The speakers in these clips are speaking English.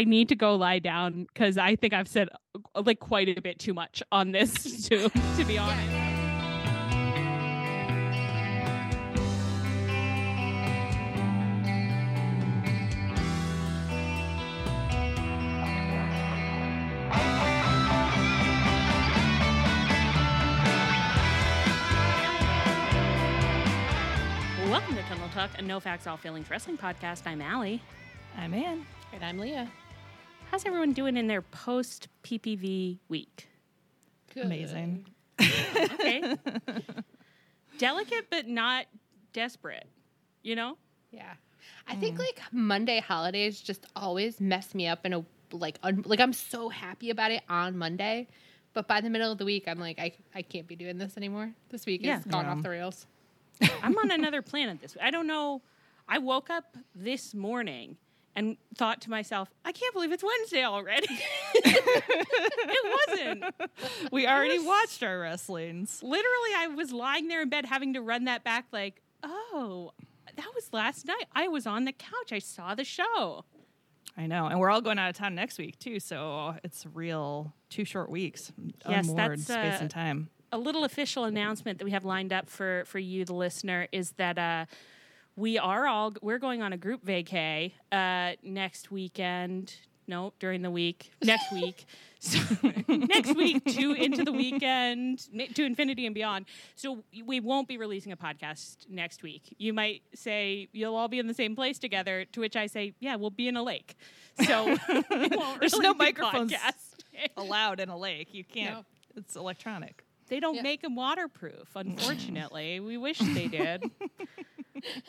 I need to go lie down because I think I've said uh, like quite a bit too much on this too, to be honest. Welcome to Tunnel Talk, a no facts, all feelings wrestling podcast. I'm Allie. I'm Anne. And I'm Leah. How's everyone doing in their post PPV week? Good. Amazing. Okay. Delicate, but not desperate. You know? Yeah. I think hmm. like Monday holidays just always mess me up in a like un- like I'm so happy about it on Monday, but by the middle of the week I'm like I I can't be doing this anymore. This week Yeah. has gone Yeah. off the rails. I'm on another planet this week. I don't know. I woke up this morning and thought to myself, I can't believe it's Wednesday already. it wasn't. We already watched our wrestlings. Literally, I was lying there in bed having to run that back, like, oh, that was last night. I was on the couch. I saw the show. I know. And we're all going out of town next week, too. So it's real two short weeks. Yes, that's, space uh, and time. a little official announcement that we have lined up for for you, the listener, is that uh, we are all we're going on a group vacay uh, next weekend. No, during the week, next week. So next week to into the weekend to infinity and beyond. So we won't be releasing a podcast next week. You might say you'll all be in the same place together. To which I say, yeah, we'll be in a lake. So There's really no microphones. podcasting. Allowed in a lake. You can't. No. It's electronic. They don't Yeah. make them waterproof, unfortunately. we wish they did.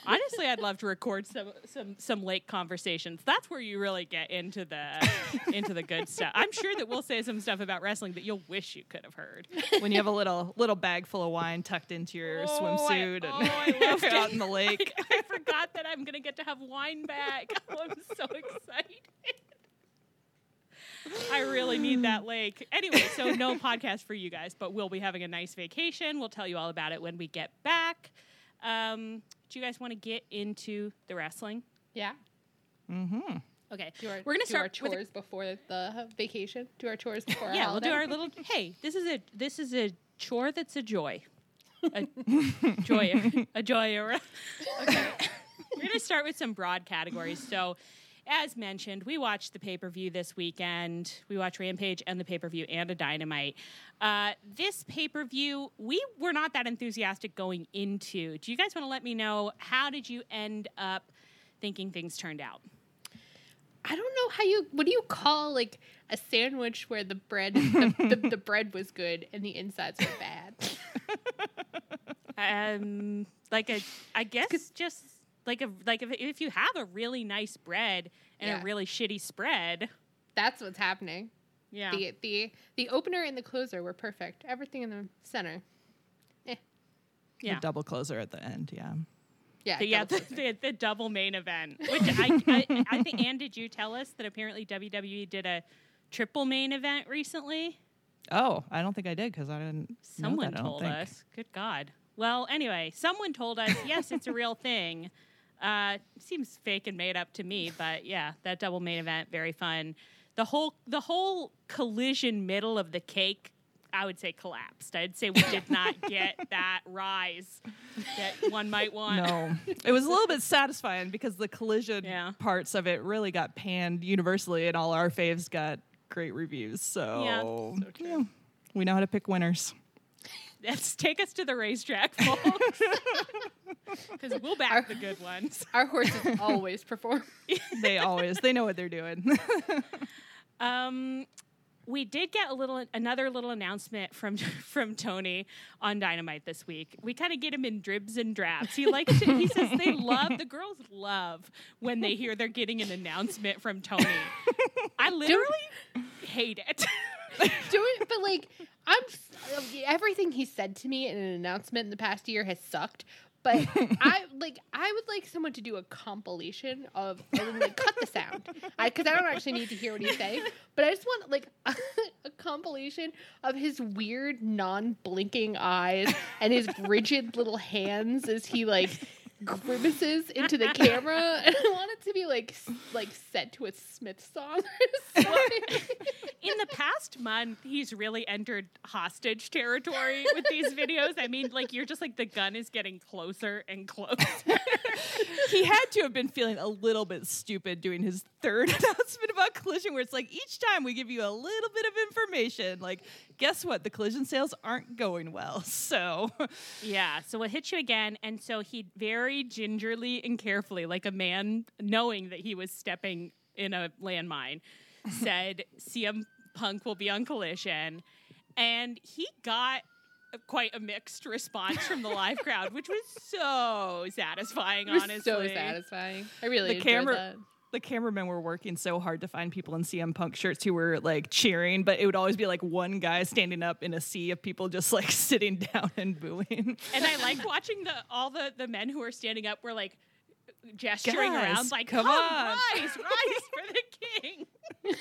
Honestly, I'd love to record some some some lake conversations. That's where you really get into the into the good stuff. I'm sure that we'll say some stuff about wrestling that you'll wish you could have heard. when you have a little little bag full of wine tucked into your Oh, I- swimsuit oh, and I you're out it. in the lake. I forgot that I'm gonna get to have wine back. Oh, I'm so excited. I really need that lake. Anyway, so no podcast for you guys, but we'll be having a nice vacation. We'll tell you all about it when we get back. Um, do you guys want to get into the wrestling? Yeah. Mm-hmm. Okay, Do our, we're gonna do our start with a- chores before the vacation. Do our chores before our yeah, we'll do our little. Hey, this is a this is a chore that's a joy, a joy, a joy. Okay, we're gonna start with some broad categories. So, as mentioned, we watched the pay per view this weekend. We watched Rampage and the pay per view and a Dynamite. Uh, this pay per view, we were not that enthusiastic going into. Do you guys want to let me know how did you end up thinking things turned out? I don't know how you. What do you call like a sandwich where the bread, the, the, the bread was good and the insides were bad? um like a i guess just like a like if, if you have a really nice bread and Yeah. a really shitty spread That's what's happening. yeah The the the opener and the closer were perfect. Everything in the center. Eh. yeah The double closer at the end. Yeah. Yeah. the, yeah double the, the, the double main event which I, I i think anne did you tell us that apparently wwe did a triple main event recently Oh, I don't think I did because I didn't. know someone that, I don't told think. us good god well anyway someone told us yes it's a real thing uh seems fake and made up to me but yeah that double main event very fun the whole the whole collision middle of the cake i would say collapsed i'd say we did not get that rise that one might want No, it was a little bit satisfying because the collision Yeah. parts of it really got panned universally, and all our faves got great reviews. So, Yeah. So yeah, we know how to pick winners. Let's take us to the racetrack folks because we'll back Our- the good ones Our horses always perform. They always they know what they're doing. Um, we did get a little another little announcement from from Tony on Dynamite this week. We kind of get him in dribs and drabs. He likes to, he says they love the girls love when they hear they're getting an announcement from Tony. I literally hate it. Do it, but like I'm uh, everything he said to me in an announcement in the past year has sucked. But I like I would like someone to do a compilation of and like cut the sound because I, don't actually need to hear what he's saying. But I just want like a, compilation of his weird non-blinking eyes and his rigid little hands as he like grimaces into the camera, and I want it to be like like set to a Smith song. In the past month, he's really entered hostage territory with these videos. I mean, like you're just like the gun is getting closer and closer. he had to have been feeling a little bit stupid doing his third announcement about collision where it's like each time we give you a little bit of information like guess what the collision sales aren't going well so Yeah, so we'll hit you again. And so he very gingerly and carefully, like a man knowing that he was stepping in a landmine, said CM Punk will be on collision. And he got quite a mixed response from the live crowd, which was so satisfying, It was honestly. so satisfying. I really The enjoyed camera- that. The cameramen were working so hard to find people in CM Punk shirts who were like cheering, but it would always be like one guy standing up in a sea of people just like sitting down and booing. And I like watching the all the, the men who were standing up were like gesturing Guys, around like come oh, come on." rise, rise for the king.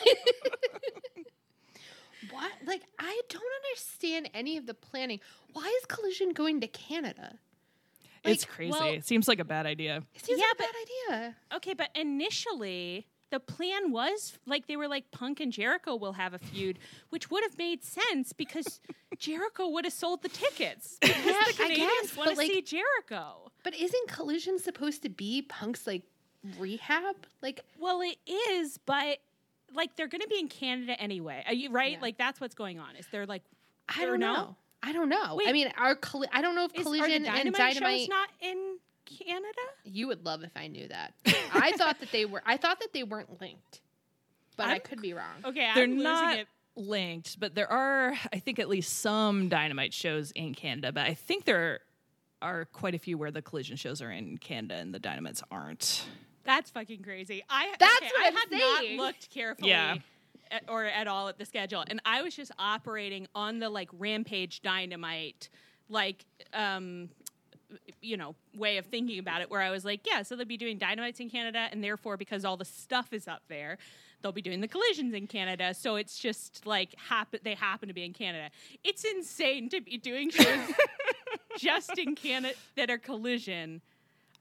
What? Like, I don't understand any of the planning. Why is Collision going to Canada? It's crazy. well- it seems like a bad idea. It seems Yeah, like a but- bad idea. Okay, but initially the plan was like they were like Punk and Jericho will have a feud, which would have made sense because Jericho would have sold the tickets because Yeah, the I Canadians guess, want to but, like- see Jericho. But isn't Collision supposed to be Punk's like rehab? Like, Well, it is, but like they're going to be in Canada anyway, Are you right? Yeah. Like that's what's going on. Is they're like I Or don't no? know. I don't know. I mean, our colli- I don't know if is, are Collision the and Dynamite, Dynamite. shows not in Canada? you would love if I knew that. I thought that they were. I thought that they weren't linked, but i I'm- could be wrong. Okay, They're I'm losing not it. linked, but there are, I think, at least some Dynamite shows in Canada. But I think there are quite a few where the collision shows are in Canada and the Dynamites aren't. That's fucking crazy. I That's okay, what I I'm had saying. not looked carefully Yeah. At, or at all at the schedule, and I was just operating on the like Rampage Dynamite, like um, you know, way of thinking about it. Where I was like, yeah, so they'll be doing Dynamites in Canada, and therefore because all the stuff is up there. They'll be doing the collisions in Canada, so it's just like happen. They happen to be in Canada. It's insane to be doing shows just in Canada that are collision.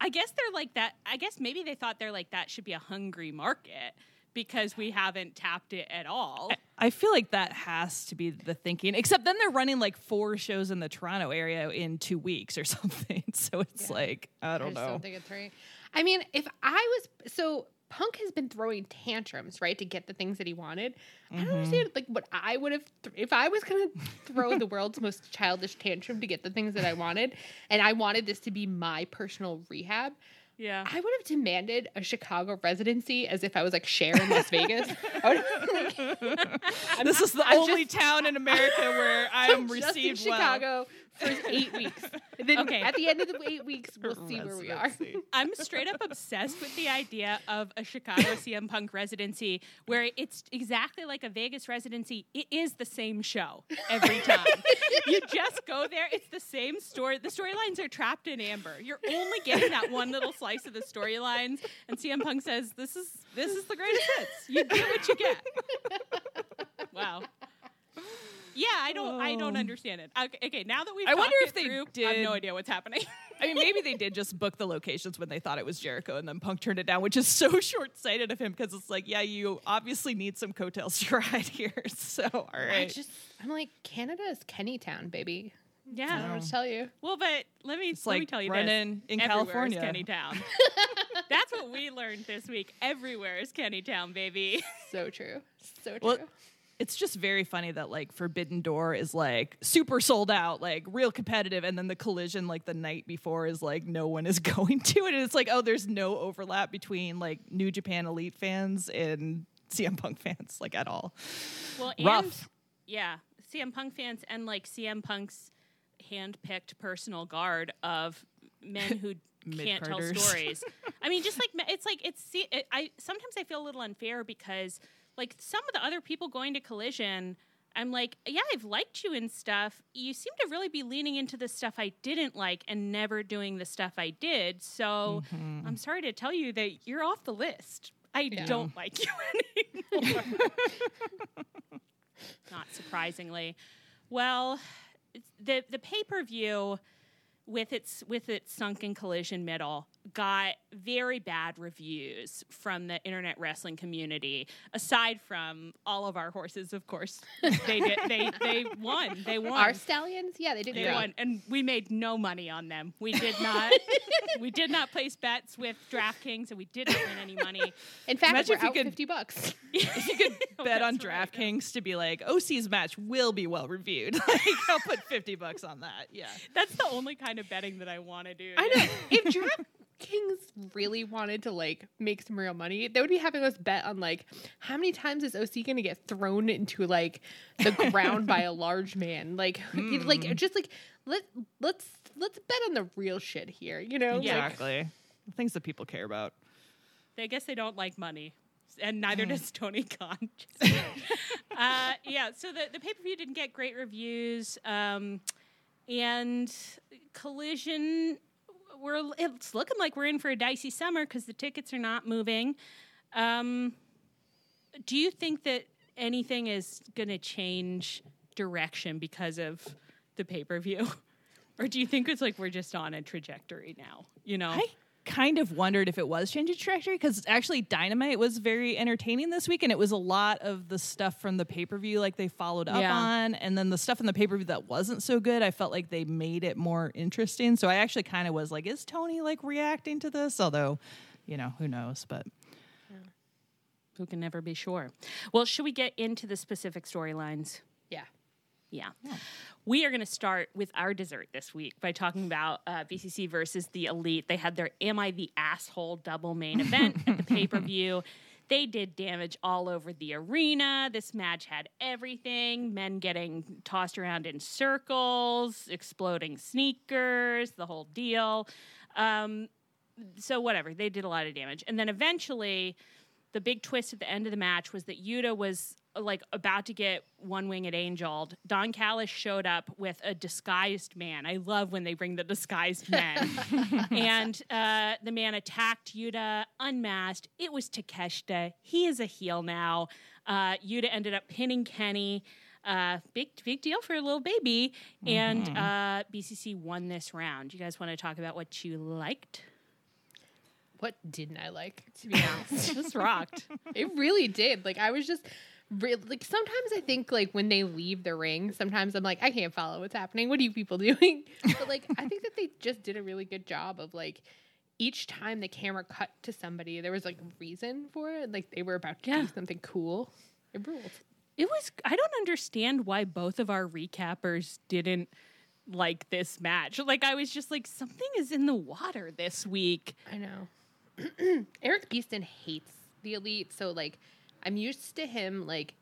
I guess they're like that. I guess maybe they thought they're like that should be a hungry market because we haven't tapped it at all. I feel like that has to be the thinking. Except then they're running like four shows in the Toronto area in two weeks or something. So it's Yeah. like I I don't just know. don't think it's right. I mean, if I was so Punk has been throwing tantrums, right, to get the things that he wanted. I don't mm-hmm. understand like what I would have th- if I was going to throw the world's most childish tantrum to get the things that I wanted, and I wanted this to be my personal rehab. Yeah. I would have demanded a Chicago residency as if I was like Cher in Las Vegas. I would have, like, I'm- this is the I'm only just- town in America where I am I'm just in received well. Chicago for eight weeks. And then Okay. at the end of the eight weeks, we'll see where we are. I'm straight up obsessed with the idea of a Chicago CM Punk residency where it's exactly like a Vegas residency. It is the same show every time. you just go there, it's the same story. The storylines are trapped in amber. You're only getting that one little slice of the storylines, and CM Punk says, This is this is the greatest hits. You get what you get. Wow. Yeah, I don't. I don't Oh. understand it. Okay, okay, now that we've I wonder if they through, I have no idea what's happening. I mean, maybe they did just book the locations when they thought it was Jericho, and then Punk turned it down, which is so short sighted of him because it's like, yeah, you obviously need some coattails to ride here. So, all I just, I'm like, Canada is Kennytown, baby. Yeah, I don't yeah. know what to tell you. Well, but let me It's let me tell you running this. in Everywhere is California. Kennytown. That's what we learned this week. Everywhere is Kennytown, baby. So true. So true. Well, it's just very funny that like Forbidden Door is like super sold out, like real competitive, and then the collision like the night before is like no one is going to it. And it's like, oh, there's no overlap between like New Japan Elite fans and CM Punk fans, like at all. Well, and Rough. yeah, CM Punk fans and like CM Punk's hand-picked personal guard of men who can't tell stories. I mean, just like it's like it's see, it, I sometimes I feel a little unfair because like some of the other people going to Collision. I'm like, yeah, I've liked you and stuff. You seem to really be leaning into the stuff I didn't like and never doing the stuff I did. So Mm-hmm. I'm sorry to tell you that you're off the list. I Yeah. don't like you anymore. Not surprisingly. Well, the the pay per view with its with its sunken collision middle got very bad reviews from the internet wrestling community aside from all of our horses of course they did they they won they won Our stallions, yeah, they did they great. won and we made no money on them we did not we did not place bets with DraftKings and we didn't win any money In fact, Imagine we're out could- fifty bucks. If you could Oh, bet on right. DraftKings to be like oh, OC's match will be well reviewed. like I'll put fifty bucks on that. Yeah. that's the only kind of betting that I want to do I know. If DraftKings really wanted to like make some real money, they would be having us bet on like how many times is OC going to get thrown into like the ground by a large man? Like, like just like let let's let's bet on the real shit here. You know? Like, Exactly. Things that people care about. I guess they don't like money, and neither Mm. does Tony Khan. uh, yeah, so the, the pay per view didn't get great reviews, um, and Collision, we're it's looking like we're in for a dicey summer because the tickets are not moving. Um, do you think that anything is going to change direction because of the pay per view? Or do you think it's like we're just on a trajectory now? You know, I kind of wondered if it was changing trajectory because actually Dynamite was very entertaining this week, and it was a lot of the stuff from the pay per view like they followed up Yeah. on, and then the stuff in the pay per view that wasn't so good. I felt like they made it more interesting. So I actually kind of was like, is Tony like reacting to this? Although, you know, who knows? But Who can never be sure? Well, should we get into the specific storylines? Yeah. Yeah. We are going to start with our dessert this week by talking about uh, BCC versus the Elite. They had their Am I the Asshole double main event at the pay per view. They did damage all over the arena. This match had everything men getting tossed around in circles, exploding sneakers, the whole deal. Um, so, whatever, they did a lot of damage. And then eventually, the big twist at the end of the match was that Yuta was like about to get one winged angeled. Don Callis showed up with a disguised man. I love when they bring the disguised men. and uh, the man attacked Yuta unmasked. It was Takeshita. He is a heel now. Uh, Yuta ended up pinning Kenny. Uh, big big deal for a little baby. And uh, BCC won this round. You guys want to talk about what you liked? What didn't I like? To be honest, just rocked. it really did. Like I was just. Like sometimes I think like when they leave the ring, sometimes I'm like I can't follow what's happening. What are you people doing? But like I think that they just did a really good job of like each time the camera cut to somebody, there was like a reason for it. Like they were about to Yeah. do something cool. It ruled. It was. I don't understand why both of our recappers didn't like this match. Like I was just like, something is in the water this week. I know. Erik Beaston hates the elite, so like I'm used to him like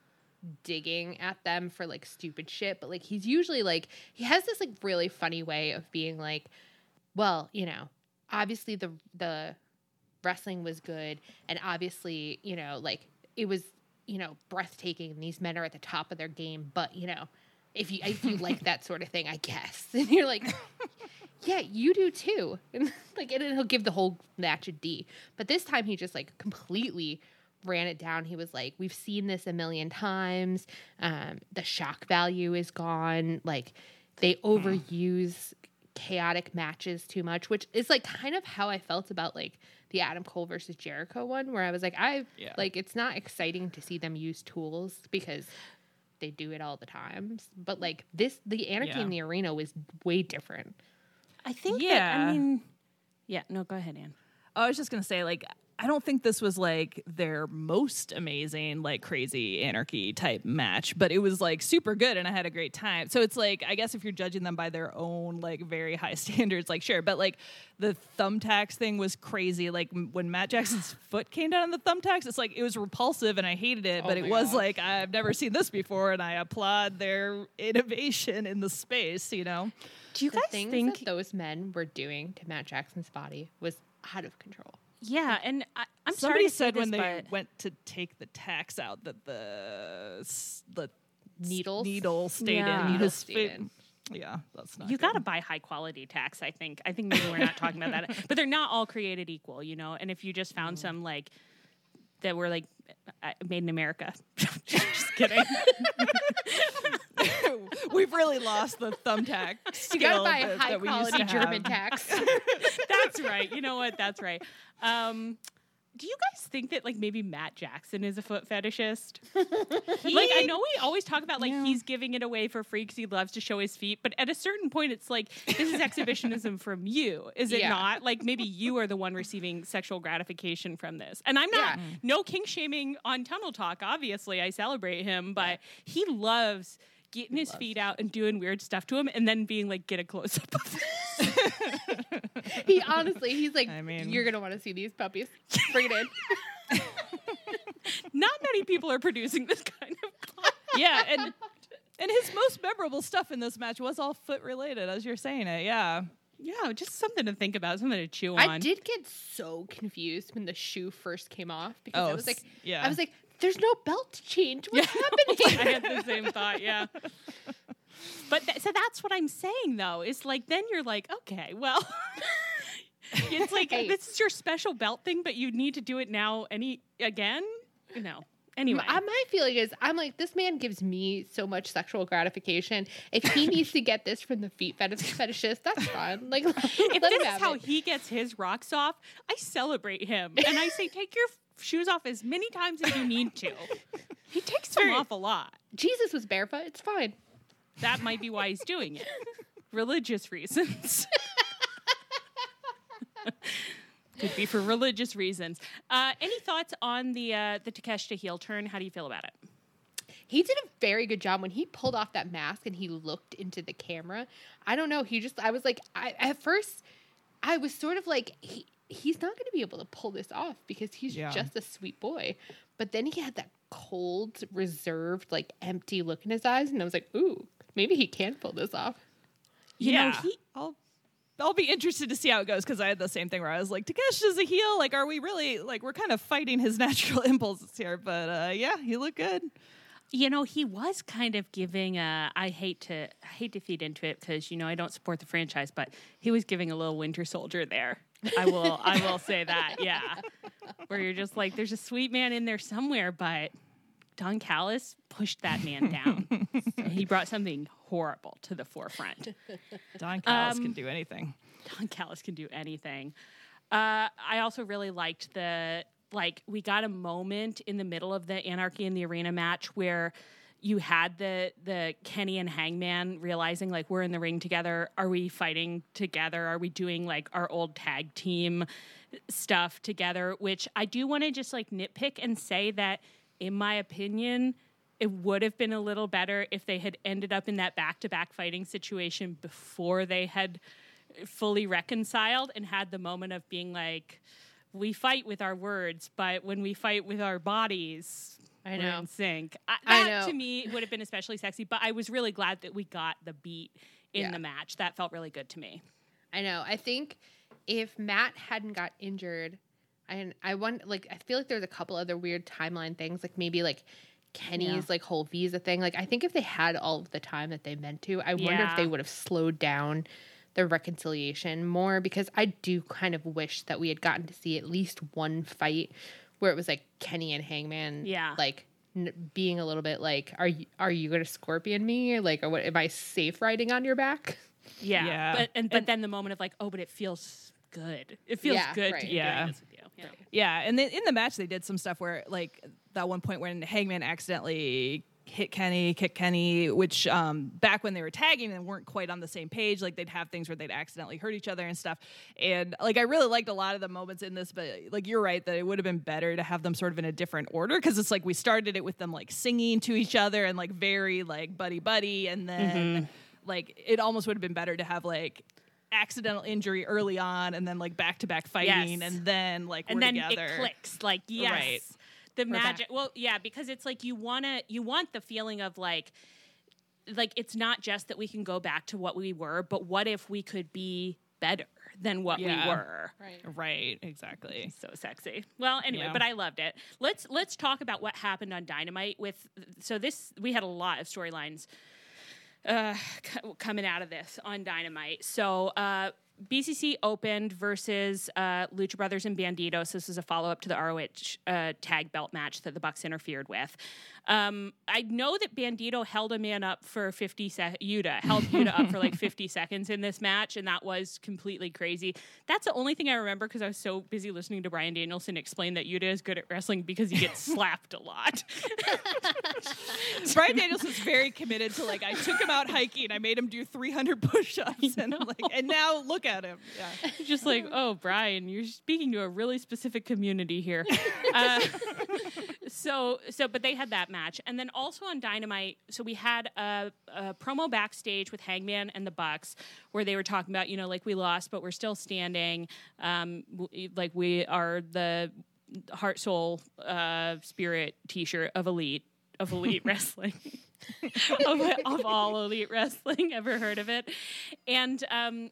digging at them for like stupid shit, but like he's usually like he has this like really funny way of being like, well, you know, obviously the the wrestling was good and obviously, you know, like it was, you know, breathtaking and these men are at the top of their game, but you know, if you if you like that sort of thing, I guess. And you're like, yeah, you do too. And like, and he'll give the whole match a D. But this time he just like completely ran it down. He was like, we've seen this a million times. Um, the shock value is gone. Like, they overuse chaotic matches too much, which is like kind of how I felt about like the Adam Cole versus Jericho one, where I was like, I Yeah. like it's not exciting to see them use tools because they do it all the times. But like this, the anarchy Yeah. in the arena was way different. I think. That, Yeah. I mean. Yeah. No. Go ahead, Anne. I was just gonna say, like, I don't think this was like their most amazing, like crazy anarchy type match, but it was like super good and I had a great time. So it's like, I guess if you're judging them by their own like very high standards, like sure, but like the thumbtacks thing was crazy. Like m- when Matt Jackson's foot came down on the thumbtacks, it's like it was repulsive and I hated it, Oh but it was gosh. like I've never seen this before and I applaud their innovation in the space, you know? Do you The guys think? that those men were doing to Matt Jackson's body was out of control. Yeah. And I, I'm Somebody sorry to say said when this, they went to take the tacks out that the the s- Needles? needle stayed Yeah. in. Needles stayed in. Yeah, that's not. you got to buy high quality tacks. I think. I think maybe we're not talking about that, but they're not all created equal, you know. And if you just found some like that were like uh, made in America, just kidding. We've really lost the thumbtack. You gotta buy that, high that quality German tacks. That's right. You know what? That's right. Um, do you guys think that like maybe Matt Jackson is a foot fetishist? like I know we always talk about like Yeah. he's giving it away for free because he loves to show his feet, but at a certain point, it's like this is exhibitionism from you, is it Yeah. not? Like maybe you are the one receiving sexual gratification from this, and I'm not. Yeah. No king shaming on Tunnel Talk. Obviously, I celebrate him, but he loves. Getting his feet out and doing weird stuff to him, and then being like, "Get a close up of this." he honestly, he's like, I mean- you're gonna want to see these puppies. Bring it in. Not many people are producing this kind of content. yeah, and and his most memorable stuff in this match was all foot related, as you're saying it. Yeah. Yeah, just something to think about, something to chew on. I did get so confused when the shoe first came off because I Oh, was like, yeah. I was like, there's no belt change. What's happening? I had the same thought, yeah. But th- so that's what I'm saying though. Is like then you're like, okay, well, it's like Hey. this is your special belt thing, but you need to do it now any again. No. Anyway, My, uh, my feeling is, I'm like, this man gives me so much sexual gratification. If he needs to get this from the feet fetish fetishist, that's fine. Like, if this is how it. he gets his rocks off, I celebrate him and I say, take your shoes off as many times as you need to. He takes them off a lot. Jesus was barefoot. It's fine. That might be why he's doing it. Religious reasons. Could be for religious reasons. Uh, any thoughts on the uh, the Takeshita heel turn? How do you feel about it? He did a very good job when he pulled off that mask and he looked into the camera. I don't know. He just, I was like, I, at first, I was sort of like, he, he's not going to be able to pull this off because he's Yeah. just a sweet boy. But then he had that cold, reserved, like empty look in his eyes. And I was like, ooh, maybe he can pull this off. You know, yeah. he- I'll I'll be interested to see how it goes because I had the same thing where I was like, Takeshi's a heel. Like, are we really like we're kind of fighting his natural impulses here? But uh, yeah, he looked good. You know, he was kind of giving. A, I hate to I hate to feed into it because you know I don't support the franchise, but he was giving a little Winter Soldier there. I will I will say that, yeah. Where you're just like, there's a sweet man in there somewhere, but Don Callis pushed that man down. he brought something horrible to the forefront. Don Callis Um, can do anything. Don Callis can do anything. Uh, I also really liked the like we got a moment in the middle of the Anarchy in the Arena match where you had the the Kenny and Hangman realizing like we're in the ring together. Are we fighting together? Are we doing like our old tag team stuff together? Which I do want to just like nitpick and say that in my opinion, it would have been a little better if they had ended up in that back to back fighting situation before they had fully reconciled and had the moment of being like, we fight with our words, but when we fight with our bodies, I we're know. in sync. I, I that know. to me would have been especially sexy, but I was really glad that we got the beat in Yeah. the match. That felt really good to me. I know. I think if Matt hadn't got injured, and I want like I feel like there's a couple other weird timeline things, like maybe like Kenny's Yeah. like whole visa thing. Like I think if they had all of the time that they meant to, I wonder Yeah. if they would have slowed down the reconciliation more because I do kind of wish that we had gotten to see at least one fight where it was like Kenny and Hangman, Yeah. like n- being a little bit like, are you are you going to scorpion me? Like, or what? Am I safe riding on your back? Yeah. Yeah. But and but And- then the moment of like, oh, but it feels good. It feels Yeah, good right. to Yeah. doing this with you. Yeah. Yeah, and then in the match they did some stuff where like that one point when Hangman accidentally hit Kenny, kicked Kenny, which um, back when they were tagging and weren't quite on the same page, like they'd have things where they'd accidentally hurt each other and stuff. And like I really liked a lot of the moments in this, but like you're right that it would have been better to have them sort of in a different order because it's like we started it with them like singing to each other and like very like buddy buddy, and then like it almost would have been better to have like accidental injury early on and then like back to back fighting Yes. and then like and then together. it clicks like yes Right. The back. magic well yeah because it's like you want to you want the feeling of like like it's not just that we can go back to what we were but what if we could be better than what Yeah. we were Right. Right, exactly. so sexy well anyway Yeah. but i loved it let's let's talk about what happened on dynamite with so this we had a lot of storylines uh, c- coming out of this on Dynamite. So uh, BCC opened versus uh, Lucha Brothers and Banditos. This is a follow up to the ROH uh, tag belt match that the Bucks interfered with. Um, I know that Bandido held a man up for 50 seconds. Yuta held Yuta up for like 50 seconds in this match, and that was completely crazy. That's the only thing I remember because I was so busy listening to Brian Danielson explain that Yuta is good at wrestling because he gets slapped a lot. Brian Danielson's very committed to like I took him out hiking, I made him do 300 push-ups, and I'm like, and now look at him. Yeah. just like, oh, Brian, you're speaking to a really specific community here. Uh, so, so, but they had that match, and then also on Dynamite. So we had a, a promo backstage with Hangman and the Bucks, where they were talking about, you know, like we lost, but we're still standing. Um, w- like we are the heart, soul, uh, spirit T-shirt of Elite of Elite Wrestling. of, of all elite wrestling ever heard of it and um,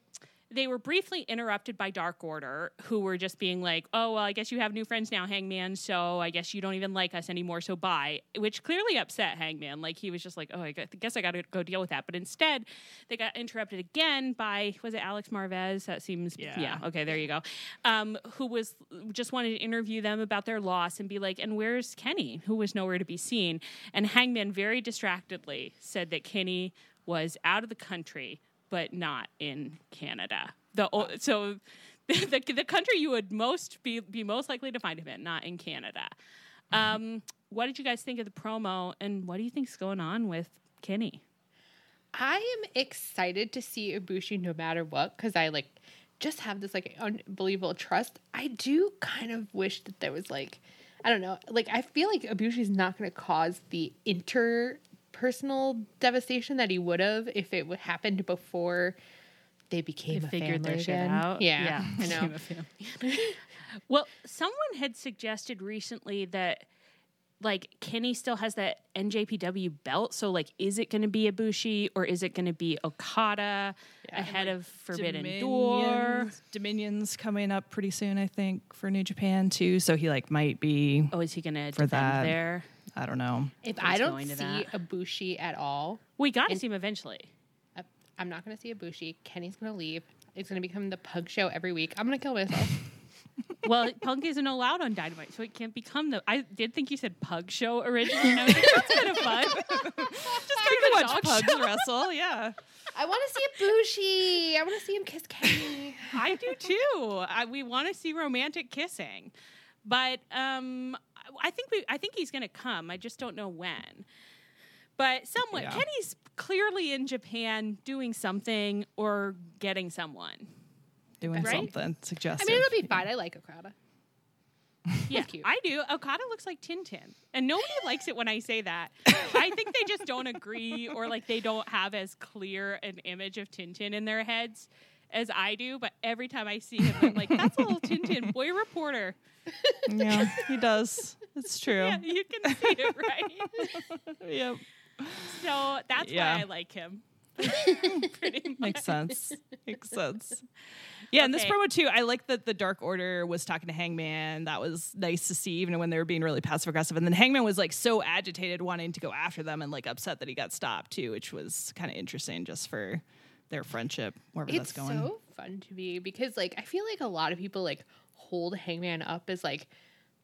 they were briefly interrupted by Dark Order, who were just being like, "Oh, well, I guess you have new friends now, Hangman. So I guess you don't even like us anymore. So bye." Which clearly upset Hangman. Like he was just like, "Oh, I guess I got to go deal with that." But instead, they got interrupted again by was it Alex Marvez? That seems Yeah. yeah. Okay, there you go. Um, who was just wanted to interview them about their loss and be like, "And where's Kenny? Who was nowhere to be seen?" And Hangman very distractedly said that Kenny was out of the country but not in Canada. The so the, the country you would most be be most likely to find him in, not in Canada. Um, what did you guys think of the promo, and what do you think's going on with Kenny? I am excited to see Ibushi no matter what because I like just have this like unbelievable trust. I do kind of wish that there was like I don't know, like I feel like Ibushi's not going to cause the interpersonal devastation that he would have if it would happened before they became They a figured their family shit again. out. Yeah, I know. well, someone had suggested recently that like Kenny still has that NJPW belt. So like, is it going to be Ibushi or is it going to be Okada Yeah, ahead of Forbidden Door? Dominions, Dominions coming up pretty soon, I think, for New Japan too. So he like might be. Oh, is he going to For defend that. there? I don't know. If I don't going see to that. Ibushi at all, We got to see him eventually. I- I'm not going to see Ibushi. Kenny's going to leave. It's going to become the pug show every week. I'm going to kill myself. well, Punk isn't allowed on Dynamite, so it can't become the. I did think you said Pug Show originally. and I was like, that's kind of fun. Just I can watch dog pugs wrestle. Yeah. I want to see Ibushi. I want to see him kiss Kenny. I do too. I, we want to see romantic kissing, but um, I think we. I think he's going to come. I just don't know when. But someone, Yeah. Kenny's clearly in Japan doing something or getting someone. Doing Right? something I mean, it'll be fine. I like Okada. Yeah, cute. I do. Okada looks like Tintin, and nobody likes it when I say that. I think they just don't agree, or like they don't have as clear an image of Tintin in their heads as I do. But every time I see him, I'm like, "That's a little Tintin boy reporter." yeah, he does. It's true. Yeah, you can see it, right? Yep. So that's Yeah. why I like him. Pretty much. Makes sense. Makes sense. Yeah, and this promo too, I like that the Dark Order was talking to Hangman. That was nice to see, even when they were being really passive aggressive. And then Hangman was like so agitated, wanting to go after them, and like upset that he got stopped too, which was kind of interesting just for their friendship, wherever It's that's going. It's so fun to me because, like, I feel like a lot of people like hold Hangman up as like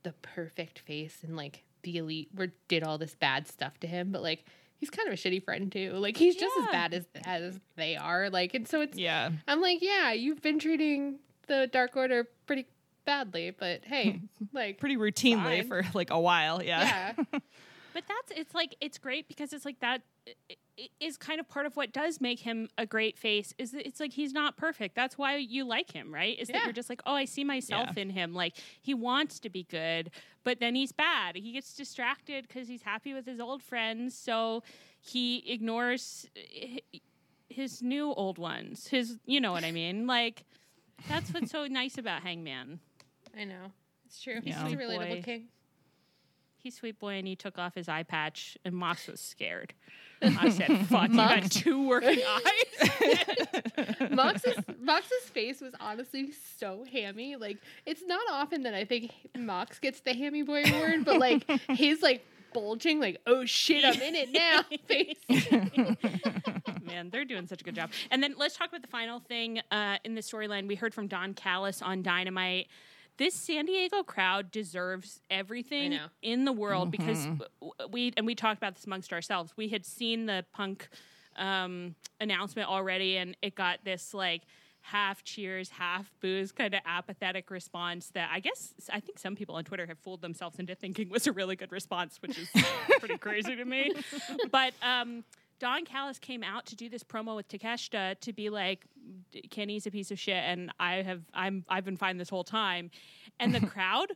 the perfect face and like the elite were did all this bad stuff to him, but like he's kind of a shitty friend too. Like he's just as bad as as they are. Like, and so it's yeah, I'm like, yeah, you've been treating the Dark Order pretty badly, but hey, like, pretty routinely Fine. for like a while. Yeah, yeah, But that's it's like it's great because it's like that i- i- is kind of part of what does make him a great face is that it's like he's not perfect. That's why you like him, right? Is that you're just like, "Oh, I see myself Yeah. in him." Like he wants to be good, but then he's bad. He gets distracted cuz he's happy with his old friends, so he ignores eh, his new old ones. His you know what I mean? Like that's what's so nice about Hangman. I know it's true. Yeah. He's a relatable Boy. king. He's sweet boy, and he took off his eye patch, and Mox was scared. I said, "Fuck, you got two working eyes." Mox's Mox's face was honestly so hammy. Like it's not often that I think Mox gets the hammy boy award, but like his like bulging, like oh shit, I'm in it now face. Man, they're doing such a good job. And then let's talk about the final thing uh, in the storyline. We heard from Don Callis on Dynamite. This San Diego crowd deserves everything in the world because w- w- we and we talked about this amongst ourselves. We had seen the punk um, announcement already, and it got this like half cheers, half booze kind of apathetic response that I guess I think some people on Twitter have fooled themselves into thinking was a really good response, which is pretty crazy to me. But um, Don Callis came out to do this promo with Takeshita to be like, Kenny's a piece of shit, and I have I'm I've been fine this whole time, and the crowd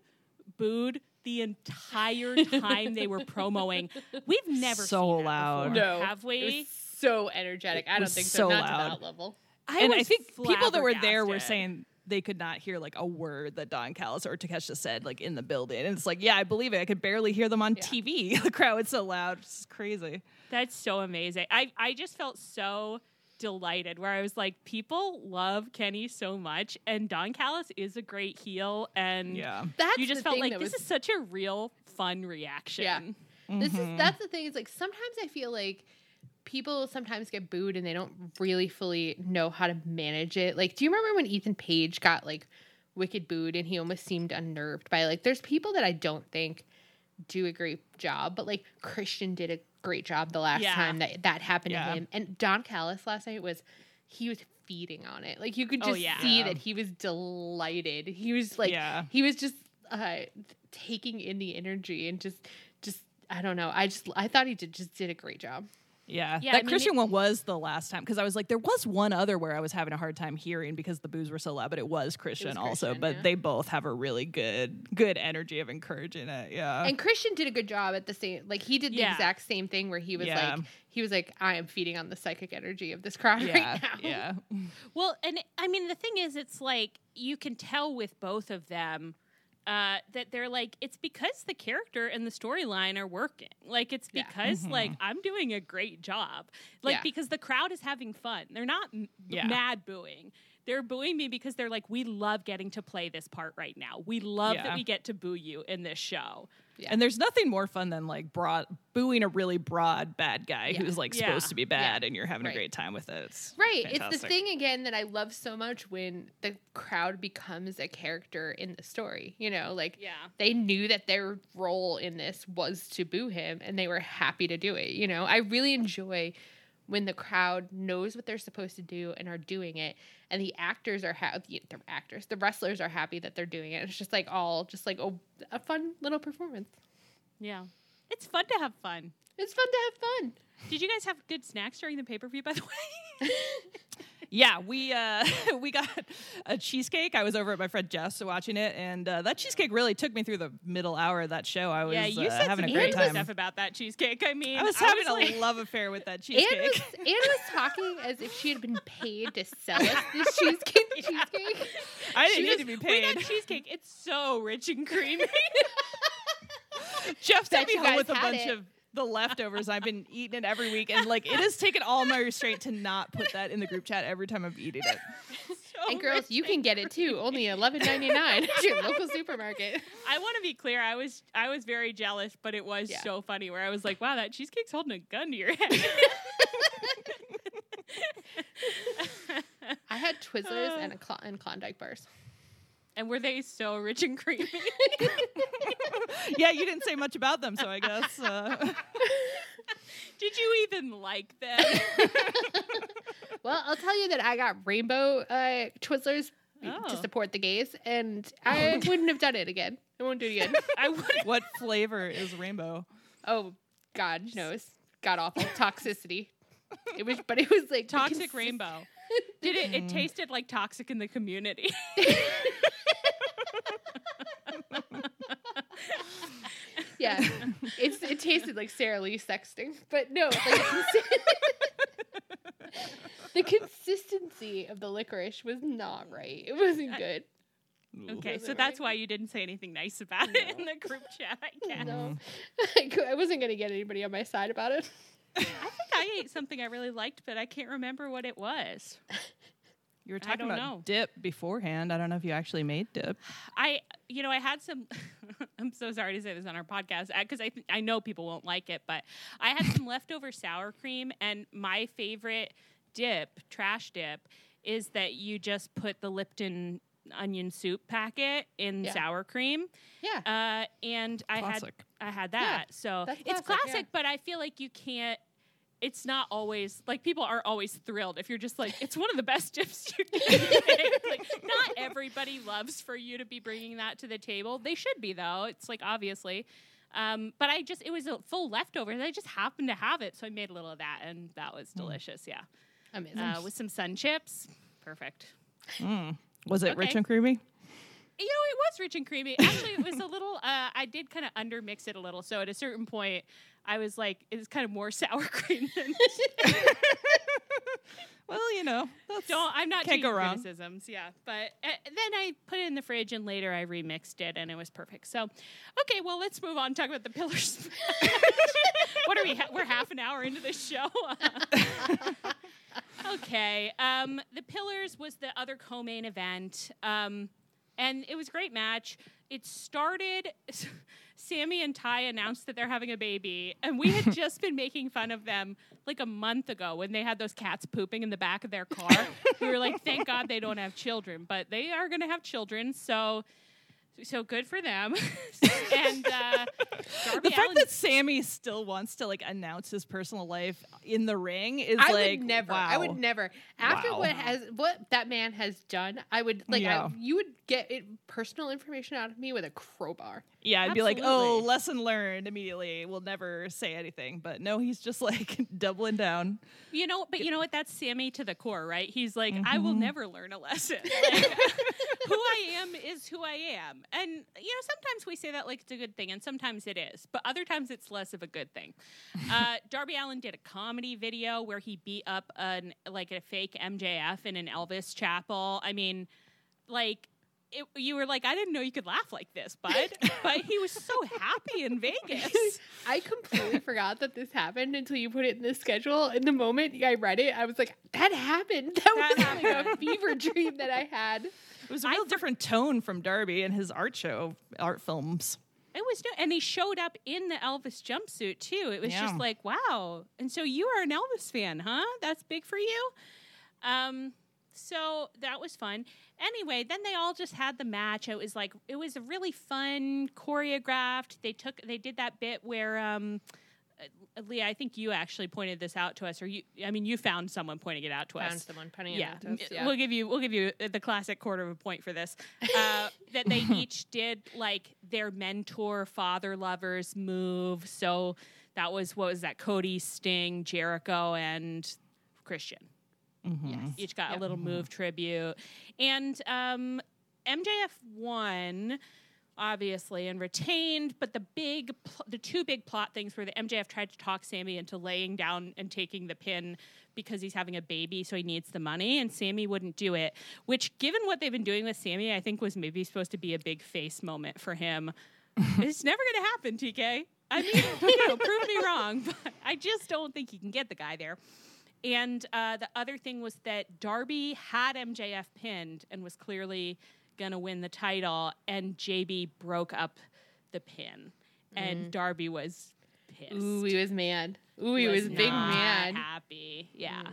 booed the entire time they were promoing. We've never So seen that loud. before, No, have we? It was so energetic. I don't think so so. Not loud. to that level. I and I think people that were there were saying they could not hear like a word that Don Callis or Takeshita said like in the building. And it's like, yeah, I believe it. I could barely hear them on Yeah. TV. the crowd was so loud. It's crazy. That's so amazing. I, I just felt so delighted where I was like, people love Kenny so much, and Don Callis is a great heel, and Yeah. That's you just felt like this was, is such a real fun reaction. Yeah. This Mm-hmm. is that's the thing. Is like sometimes I feel like people sometimes get booed and they don't really fully know how to manage it. Like, do you remember when Ethan Page got like wicked booed and he almost seemed unnerved by like? There's people that I don't think do a great job, but like Christian did a great job the last Yeah. time that that happened Yeah. to him. And Don Callis last night was he was feeding on it. Like you could Oh, just yeah. see that he was delighted. He was like he was just uh taking in the energy and just just I don't know. I just I thought he did just did a great job. Yeah. Yeah, that I mean, Christian one was the last time because I was like, there was one other where I was having a hard time hearing because the boos were so loud, but it was Christian also. Christian, But yeah. they both have a really good, good energy of encouraging it. Yeah. and Christian did a good job at the same like he did the Yeah. exact same thing where he was Yeah. like he was like I am feeding on the psychic energy of this crowd yeah. right now. Yeah. Well, and I mean, the thing is, it's like you can tell with both of them uh, that they're like, it's because the character and the storyline are working. Like, it's Yeah. because, like, I'm doing a great job. Like, Yeah. because the crowd is having fun. They're not m- Yeah. mad booing. They're booing me because they're like, we love getting to play this part right now. We love Yeah. that we get to boo you in this show. Yeah. And there's nothing more fun than like broad booing a really broad bad guy Yeah. who's like Yeah. supposed to be bad Yeah. and you're having Right. a great time with it. It's Right. It's the thing again that I love so much when the crowd becomes a character in the story. You know, like Yeah. they knew that their role in this was to boo him and they were happy to do it. You know, I really enjoy when the crowd knows what they're supposed to do and are doing it and the actors are happy the actors the wrestlers are happy that they're doing it it's just like all just like a, a fun little performance Yeah. It's fun to have fun. it's fun to have fun Did you guys have good snacks during the pay per view, by the way? Yeah, we uh we got a cheesecake. I was over at my friend Jeff's watching it, and uh, that cheesecake really took me through the middle hour of that show. I was yeah, you uh, said having some a great time. stuff about that cheesecake. I mean, I was having a like, love affair with that Anne cheesecake. was, Anne was talking as if she had been paid to sell us this cheesecake. cheesecake. I didn't need was- to be We paid. got cheesecake. It's so rich and creamy. Jeff sent me home with a bunch it. of the leftovers. I've been eating it every week, and like it has taken all my restraint to not put that in the group chat every time I'm eating it. So And girls, you can get it too. Only eleven ninety nine at your local supermarket. I want to be clear. I was I was very jealous, but it was Yeah. so funny. Where I was like, "Wow, that cheesecake's holding a gun to your head." I had Twizzlers and uh. a Cl- and Klondike bars. And were they so rich and creamy? yeah, you didn't say much about them, so I guess. Uh, Did you even like them? Well, I'll tell you that I got rainbow uh, Twizzlers Oh. to support the gays, and I wouldn't have done it again. I won't do it again. I would. what flavor is rainbow? oh God knows, god awful toxicity. It was, but it was like Toxic consis- rainbow. Did it? It mm. tasted like toxic in the community. Yeah, it's it tasted like Sarah Lee sexting, but no, like, the consistency of the licorice was not right. It wasn't good. Okay, so that's right? why you didn't say anything nice about it in the group chat. I guess. No, I wasn't gonna get anybody on my side about it. I think I ate something I really liked, but I can't remember what it was. You were talking about know. dip beforehand. I don't know if you actually made dip. I, you know, I had some. I'm so sorry to say this on our podcast because I th- I know people won't like it, but I had some leftover sour cream, and my favorite dip, trash dip, is that you just put the Lipton onion soup packet in Yeah. sour cream, Yeah. uh, and I had I had that. so that's it's classic, classic, yeah. but I feel like you can't. It's not always like people aren't always thrilled if you're just like it's one of the best dips you can make. like not everybody loves for you to be bringing that to the table. They should be though. It's like obviously. Um, but I just it was a full leftover. and I just happened to have it, so I made a little of that, and that was delicious. Yeah, Amazing. uh, with some sun chips, perfect. Mm. Was it rich and creamy? You know, it was rich and creamy. Actually, it was a little. Uh, I did kind of undermix it a little. So at a certain point, I was like, it's kind of more sour cream than. Well, you know, Don't. I'm not Can't taking go wrong. criticisms. Yeah, but uh, then I put it in the fridge, and later I remixed it, and it was perfect. So, okay, well, let's move on. Talk about the pillars. what are we? Ha- we're half an hour into the show. okay. Um, the pillars was the other co-main event, um, and it was a great match. It started. Sammy and Ty announced that they're having a baby, and we had just been making fun of them like a month ago when they had those cats pooping in the back of their car. we were like, "Thank God they don't have children," but they are going to have children, so so good for them. and uh, Darby the fact Allin- that Sammy still wants to like announce his personal life in the ring is I like would never. Wow. I would never. After Wow. what has what that man has done, I would like. Yeah. I, you would get it, personal information out of me with a crowbar. Yeah, I'd be like, oh, lesson learned immediately. We'll never say anything. But no, he's just like doubling down. You know, but you know what? That's Sammy to the core, right? He's like, I will Mhm. never learn a lesson. Like, who I am is who I am. And, you know, sometimes we say that like it's a good thing, and sometimes it is, but other times it's less of a good thing. Uh, Darby Allin did a comedy video where he beat up an like a fake MJF in an Elvis chapel. I mean, like, it, you were like, I didn't know you could laugh like this, bud. but he was so happy in Vegas. I completely forgot that this happened until you put it in the schedule. In the moment I read it, I was like, "That happened. That, That was like a fever dream that I had." It was a real for- different tone from Darby and his art show, art films. It was new, and he showed up in the Elvis jumpsuit too. It was just like, wow. And so you are an Elvis fan, huh? That's big for you. Um, so that was fun. Anyway, then they all just had the match. It was like it was a really fun choreographed. They took they did that bit where um uh, Leah, I think you actually pointed this out to us, or you. I mean, you found someone pointing it out to Found us. Found someone putting Yeah. it out to us, yeah. we'll give you we'll give you the classic quarter of a point for this. Uh, that they each did like their mentor father lovers move. So that was what was that? Cody, Sting, Jericho, and Christian. Mhm. Each got Yep. a little move tribute, and um, MJF won. Obviously, and retained, but the big, pl- the two big plot things were that MJF tried to talk Sammy into laying down and taking the pin because he's having a baby, so he needs the money, and Sammy wouldn't do it. Which, given what they've been doing with Sammy, I think was maybe supposed to be a big face moment for him. it's never going to happen, TK. I mean, you know, prove me wrong, but I just don't think he can get the guy there. And uh, the other thing was that Darby had MJF pinned and was clearly going to win the title, and JB broke up the pin, and Darby was pissed. Ooh, he was mad. Ooh, he was, big not mad. Happy, yeah.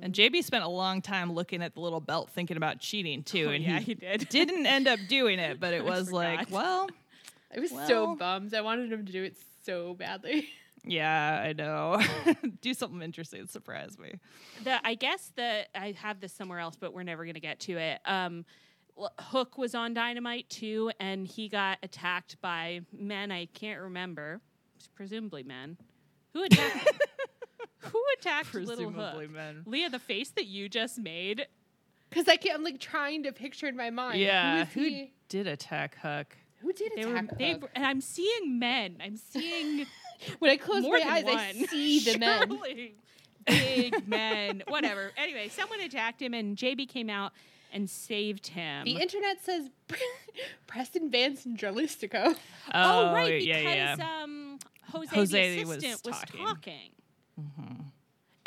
And JB spent a long time looking at the little belt, thinking about cheating too, Oh, and yeah, he he did. didn't end up doing it. But it was like, well, I was Well- so bummed. I wanted him to do it so badly. yeah, I know. Do something interesting, surprise me. the I guess the I have this somewhere else, but we're never going to get to it. Um, Hook was on Dynamite too, and he got attacked by men I can't remember, presumably men. Who attacked? him? Who attacked Little Presumably Hook? men. Leah, the face that you just made. Because I can't, I'm like trying to picture in my mind. Yeah, Who, who is he? did attack Hook? Who did They were. attack They, and I'm seeing men. I'm seeing When I close more my eyes, one. I see the men. Big men. Whatever. Anyway, someone attacked him, and JB came out and saved him. The internet says Preston Vance and Dralistico. Oh, right, because yeah, yeah. um, Jose, Jose the was assistant was talking. talking.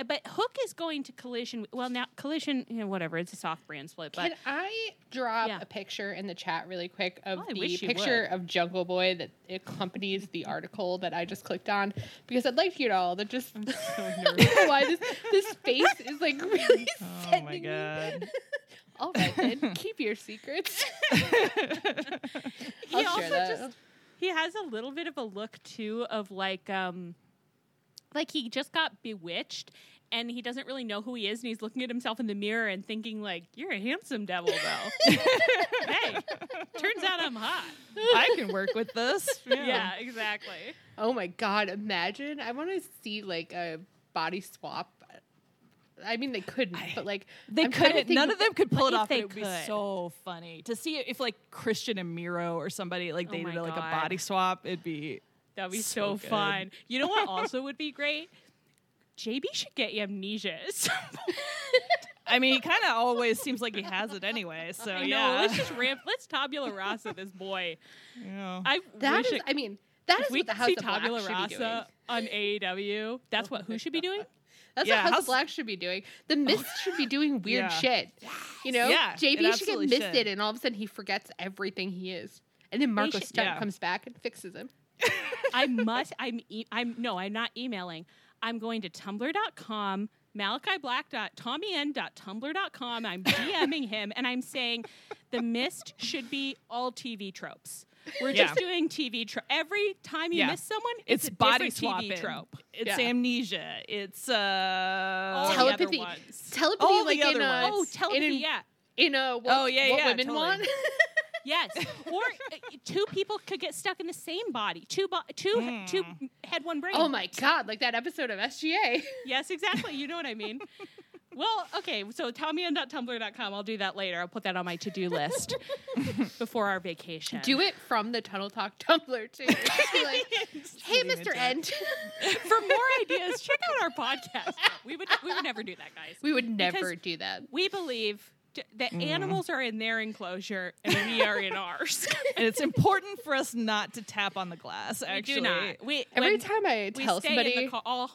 But Hook is going to Collision. Well, now Collision, you know, whatever. It's a soft brand split, but Can I drop Yeah. a picture in the chat really quick of Oh, the wish you picture of Jungle Boy that accompanies the article that I just clicked on? Because I'd like you to all to just so why this this face is like really Oh my sending me- god. All right, then keep your secrets. he also that. just he has a little bit of a look too of like um like he just got bewitched and he doesn't really know who he is and he's looking at himself in the mirror and thinking like you're a handsome devil though hey turns out i'm hot I can work with this. yeah, exactly Oh my god! Imagine I want to see like a body swap. I mean, they couldn't, but like They couldn't. None of- them could pull it off. it would be so funny to see if like Christian and Miro or somebody like Oh they did like a body swap. It'd be that'd be So so, fun you know what also would be great jb should get amnesia at some point. I mean, he kind of always seems like he has it anyway. So I know. yeah, let's just ramp let's tabula rasa this boy Yeah. i that wish is. it I mean, that is we what the House see of Black tabula should be doing. rasa on AEW, that's what who should be doing? That's Yeah, what House, House- of Black should be doing. The Mist should be doing weird Yeah. shit. You know, Yeah, JB should get absolutely misted, should. and all of a sudden he forgets everything he is, and then Marko should- Stunt yeah. comes back and fixes him. I must. I'm. E- I'm. No, I'm not emailing. I'm going to tumblr.com. MalachiBlack.TommyN.tumblr.com. I'm DMing him and I'm saying the mist should be all TV tropes. We're Yeah. just doing TV trope. Every time you Yeah. miss someone, it's it's, a body different TV trope. It's Yeah. amnesia. It's uh All the Telepathy. other ones. Telepathy, All the like in other a, Oh, telepathy, in, yeah. in a what, Oh, yeah, what yeah, women totally. want. Yes, or uh, two people could get stuck in the same body. Two, bo- two, Mm. two head, one brain. oh my god, like that episode of SGA. Yes, exactly. You know what I mean. Well, okay. So tommyn.tumblr.com. I'll do that later. I'll put that on my to-do list before our vacation. Do it from the Tunnel Talk Tumblr too. Like, hey, Mr. into. End. For more ideas, check out our podcast. We would we would never do that, guys. we would never Because do that. We believe t- that Mm. animals are in their enclosure and we are in ours. and it's important for us not to tap on the glass. we Actually, do not. We Every time I we tell somebody, the car, all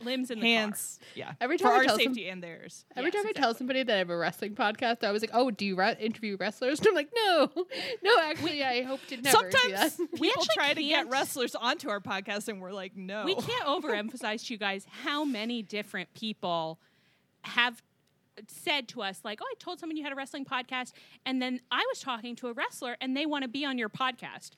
limbs in the hands. Yeah, Every for I our tell some- safety and theirs. every Yes, time I tell somebody that I have a wrestling podcast, I was like, "Oh, do you re- interview wrestlers?" And I'm like, "No, no, actually, I hope to never Sometimes that." We actually try to get wrestlers onto our podcast, and we're like, no. We can't overemphasize to you guys how many different people have said to us, like, oh, I told someone you had a wrestling podcast, and then I was talking to a wrestler and they want to be on your podcast.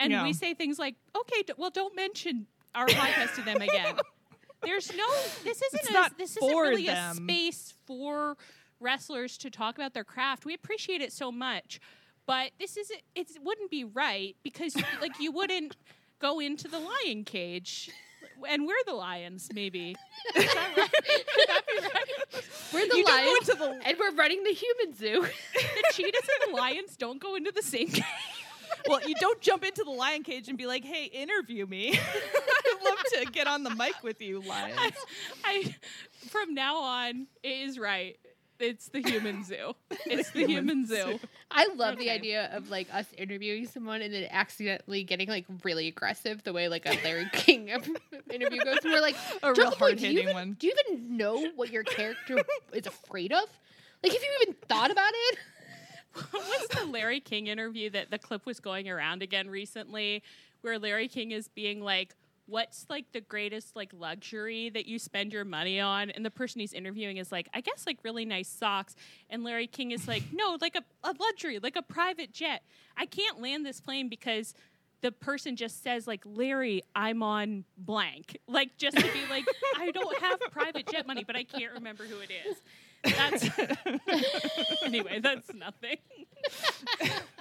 And Yeah. we say things like, okay, d- well, don't mention our podcast to them again. There's no, this isn't, a, not this isn't really them. a space for wrestlers to talk about their craft. We appreciate it so much, but this isn't, it wouldn't be right because, like, you wouldn't go into the lion cage. And we're the lions, maybe. Is that right? Would that be right? We're the You don't go lions, into the- and we're running the human zoo. The cheetahs and the lions don't go into the same cage. well, you don't jump into the lion cage and be like, "Hey, interview me." I'd love to get on the mic with you, lions. I, I, from now on, it is right. It's the human zoo. It's the human zoo. I love the idea of like us interviewing someone and then accidentally getting like really aggressive, the way like a Larry King interview goes. And we're like, A real Jungle Boy, do you hard-hitting even- one. Do you even know what your character is afraid of? Like, have you even thought about it? Was the Larry King interview that the clip was going around again recently, where Larry King is being like, "What's like the greatest like luxury that you spend your money on?" And the person he's interviewing is like, "I guess like really nice socks." And Larry King is like, "No, like a, a luxury, like a private jet. I can't land this plane because." The person just says like Larry, I'm on blank, like just to be like I don't have private jet money, but I can't remember who it is. That's anyway. That's nothing.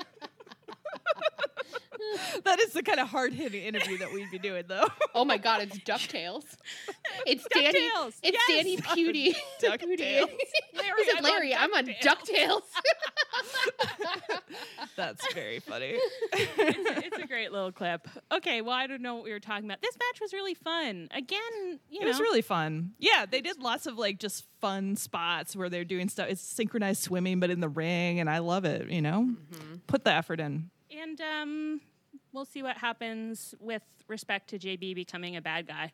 That is the kind of hard hitting interview that we'd be doing, though. Oh my god, it's Ducktales. It's Danny. DuckTales, It's yes. Danny Pudi. DuckTales. Larry, He said, I'm on Larry, I'm on DuckTales." Ducktales. That's very funny. it's, it's a great little clip. Okay, well, I don't know what we were talking about. This match was really fun. Again, you know, It was really fun. Yeah, they did lots of like just fun spots where they're doing stuff. It's synchronized swimming, but in the ring, and I love it. You know, mm-hmm. put the effort in. And um, we'll see what happens with respect to JB becoming a bad guy.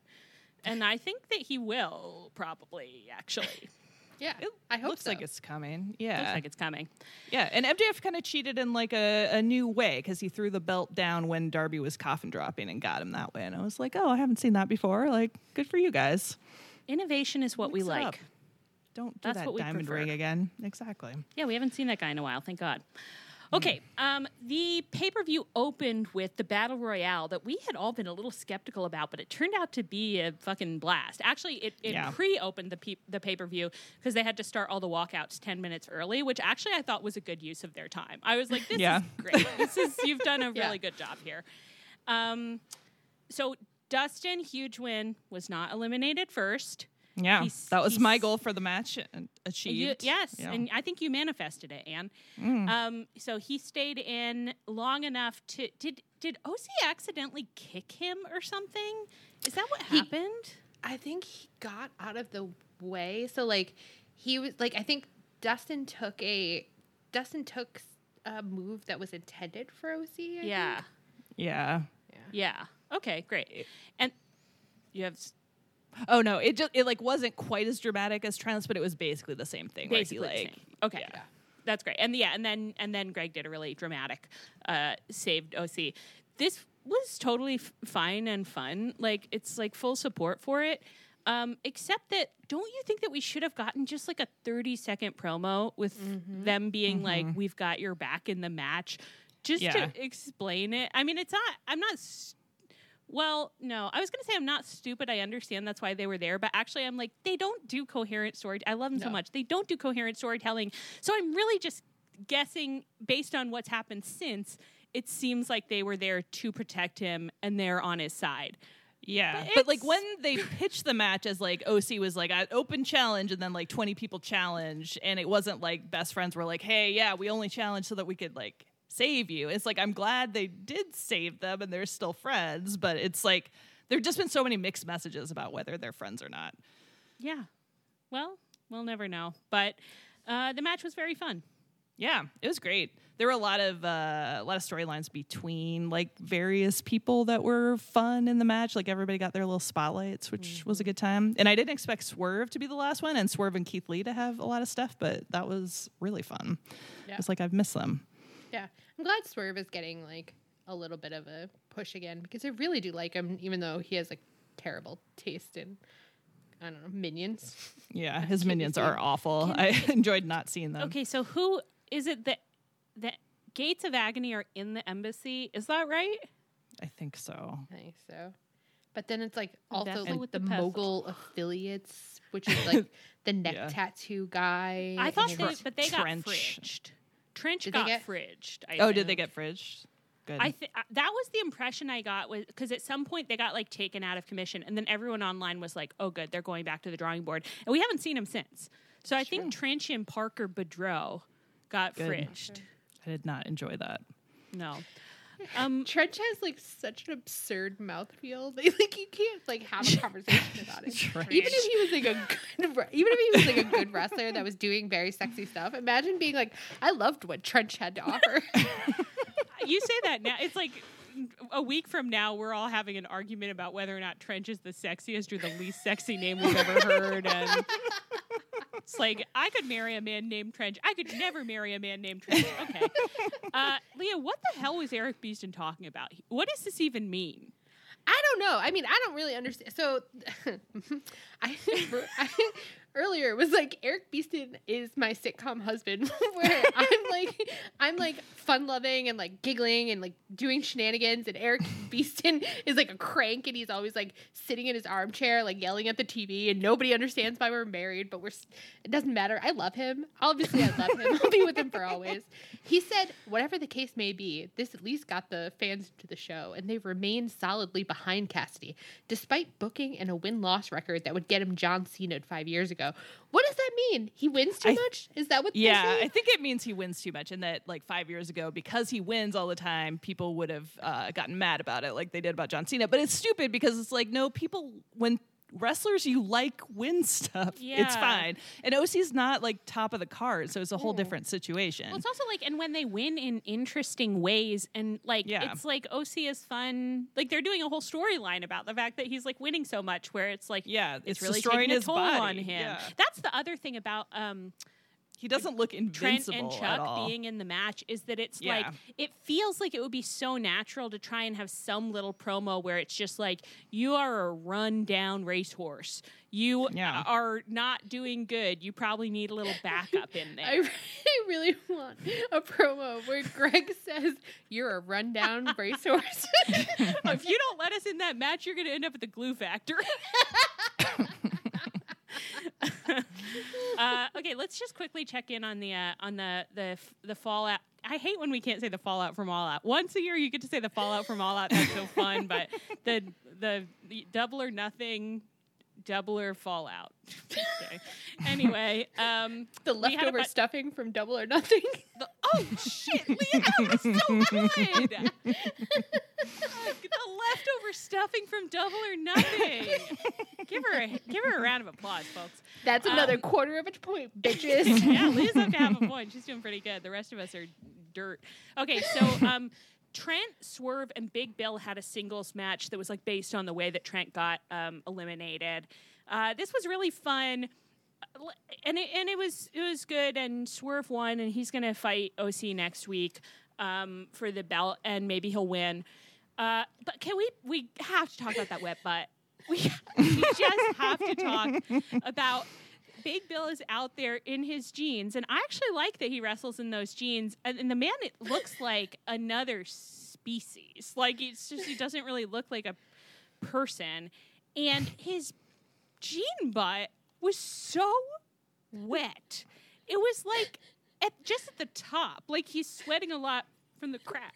and I think that he will probably actually. Yeah, It I hope it looks so. like it's coming. Yeah. Looks like it's coming. Yeah, and MJF kind of cheated in like a, a new way because he threw the belt down when Darby was coffin dropping and got him that way. And I was like, oh, I haven't seen that before. Like, good for you guys. Innovation is what we Mix it like. up. Don't do That's that what we diamond prefer. ring again. Exactly. Yeah, we haven't seen that guy in a while, thank God. Okay, um, the pay per view opened with the Battle Royale that we had all been a little skeptical about, but it turned out to be a fucking blast. Actually, it, it Yeah. pre opened the, pe- the pay per view because they had to start all the walkouts 10 minutes early, which actually I thought was a good use of their time. I was like, this Yeah. is great. this is, you've done a Yeah. really good job here. Um, so, Dustin, huge win, was not eliminated first. Yeah, He's- that was my goal for the match and You- achieved. yes, Yeah. and I think you manifested it, Anne. Mm. Um, so he stayed in long enough to did did OC accidentally kick him or something? Is that what He- happened? I think he got out of the way. So like he was like I think Dustin took a Dustin took a move that was intended for OC. I yeah, think. yeah. yeah. Okay, great. And you have s- Oh no, it just it like wasn't quite as dramatic as Trance, but it was basically the same thing. where he, basically the like same. okay. yeah. That's great. And yeah, and then and then Greg did a really dramatic uh, saved OC. This was totally f- fine and fun. Like it's like full support for it. Um, except that don't you think that we should have gotten just like a 30 second promo with them being like we've got your back in the match just Yeah. to explain it. I mean, it's not I'm not s- well, no, I was going to say I'm not stupid. I understand that's why they were there, but actually, I'm like they don't do coherent story. I love them so much. They don't do coherent storytelling, so I'm really just guessing based on what's happened since. It seems like they were there to protect him, and they're on his side. Yeah, But but, like when they pitched the match as like OC was like an open challenge, and then like twenty people challenge, and it wasn't like best friends were like, "Hey, yeah, we only challenged so that we could like save you." It's like I'm glad they did save them, and they're still friends, but it's like there've just been so many mixed messages about whether they're friends or not. Yeah. Well, we'll never know. But uh, the match was very fun. Yeah, it was great. There were a lot of uh, a lot of storylines between like various people that were fun in the match. Like everybody got their little spotlights, which was a good time. And I didn't expect Swerve to be the last one, and Swerve and Keith Lee to have a lot of stuff, but that was really fun. Yeah. It's like I've missed them. Yeah, I'm glad Swerve is getting like a little bit of a push again because I really do like him, even though he has like terrible taste in I don't know minions. Yeah, his minions are awful. I enjoyed not seeing them. Okay, so who is it that the gates of agony are in the embassy? Is that right? I think so. I think so. But then it's like also like with the, the mogul affiliates, which is like the neck Yeah. tattoo guy. I thought and they, but they Trench. got fridged. Trench Did got get- fridged. I Oh, think. did they get fridged? Good. I th- uh, that was the impression I got was because at some point they got like taken out of commission, and then everyone online was like, "Oh, good, they're going back to the drawing board," and we haven't seen them since. So I think Trench and Parker Boudreaux got Good. fridged. I did not enjoy that. No, um, Trench has like such an absurd mouthfeel. That, like you can't like have a conversation about it. Trench. Even if he was like a good, even if he was like a good wrestler that was doing very sexy stuff. Imagine being like, I loved what Trench had to offer. you say that now. It's like a week from now, we're all having an argument about whether or not Trench is the sexiest or the least sexy name we've ever heard. And it's like, I could marry a man named Trench. I could never marry a man named Trench. Okay. Uh, Leah, what the hell was Erik Beaston talking about? What does this even mean? I don't know. I mean, I don't really understand. So, I, I earlier was like Erik Beaston is my sitcom husband, where I'm like I'm like fun loving and like giggling and like doing shenanigans, and Erik Beaston is like a crank, and he's always like sitting in his armchair, like yelling at the TV, and nobody understands why we're married, but we're it doesn't matter. I love him. Obviously, I love him. I'll be with him for always. He said, whatever the case may be, this at least got the fans to the show, and they remained solidly behind Cassidy, despite booking and a win loss record that would get him John Cena five years ago. What does that mean? He wins too I- much? Is that what? Yeah. I think it means he wins too much, and that like five years ago, because he wins all the time, people would have uh, gotten mad about it, like they did about John Cena. But it's stupid because it's like no, people when wrestlers you like win stuff. Yeah. It's fine. And OC's not like top of the card, so it's a whole different situation. Well, it's also like, and when they win in interesting ways, and like, Yeah. it's like OC is fun. Like they're doing a whole storyline about the fact that he's like winning so much, where it's like, yeah, it's, it's really destroying taking a his toll body. on him. Yeah. That's the other thing about um, He doesn't look Trent invincible and at Chuck being in the match is that it's Yeah. like it feels like it would be so natural to try and have some little promo where it's just like you are a run down racehorse. You Yeah. are not doing good. You probably need a little backup in there. I really, really want a promo where Greg says, You're a rundown racehorse. if you don't let us in that match, you're going to end up at the glue factory. uh, okay, let's just quickly check in on the uh, on the the the fallout. I hate when we can't say the fallout from All Out. Once a year, you get to say the fallout from All Out. That's so fun. But the the, the double or nothing, double or fallout. okay. Anyway, um, the We had a leftover bu- stuffing from Double or Nothing. the, oh shit, Leah, that was so good. the leftover stuffing from Double or Nothing. give her a give her a round of applause, folks. That's another Um, quarter of a point, bitches. Yeah, Leah's up to have a point. She's doing pretty good. The rest of us are dirt. Okay, so um, Trent, Swerve, and Big Bill had a singles match that was like based on the way that Trent got um, eliminated. Uh, this was really fun. And it, and it was it was good and Swerve won and he's gonna fight OC next week um, for the belt and maybe he'll win. Uh, but can we we have to talk about that wet butt? We, we just have to talk about Big Bill is out there in his jeans, and I actually like that he wrestles in those jeans. And, and the man, it looks like another species. Like it's just he doesn't really look like a person, and his jean butt was so wet. It was like at just at the top, like he's sweating a lot from the crack.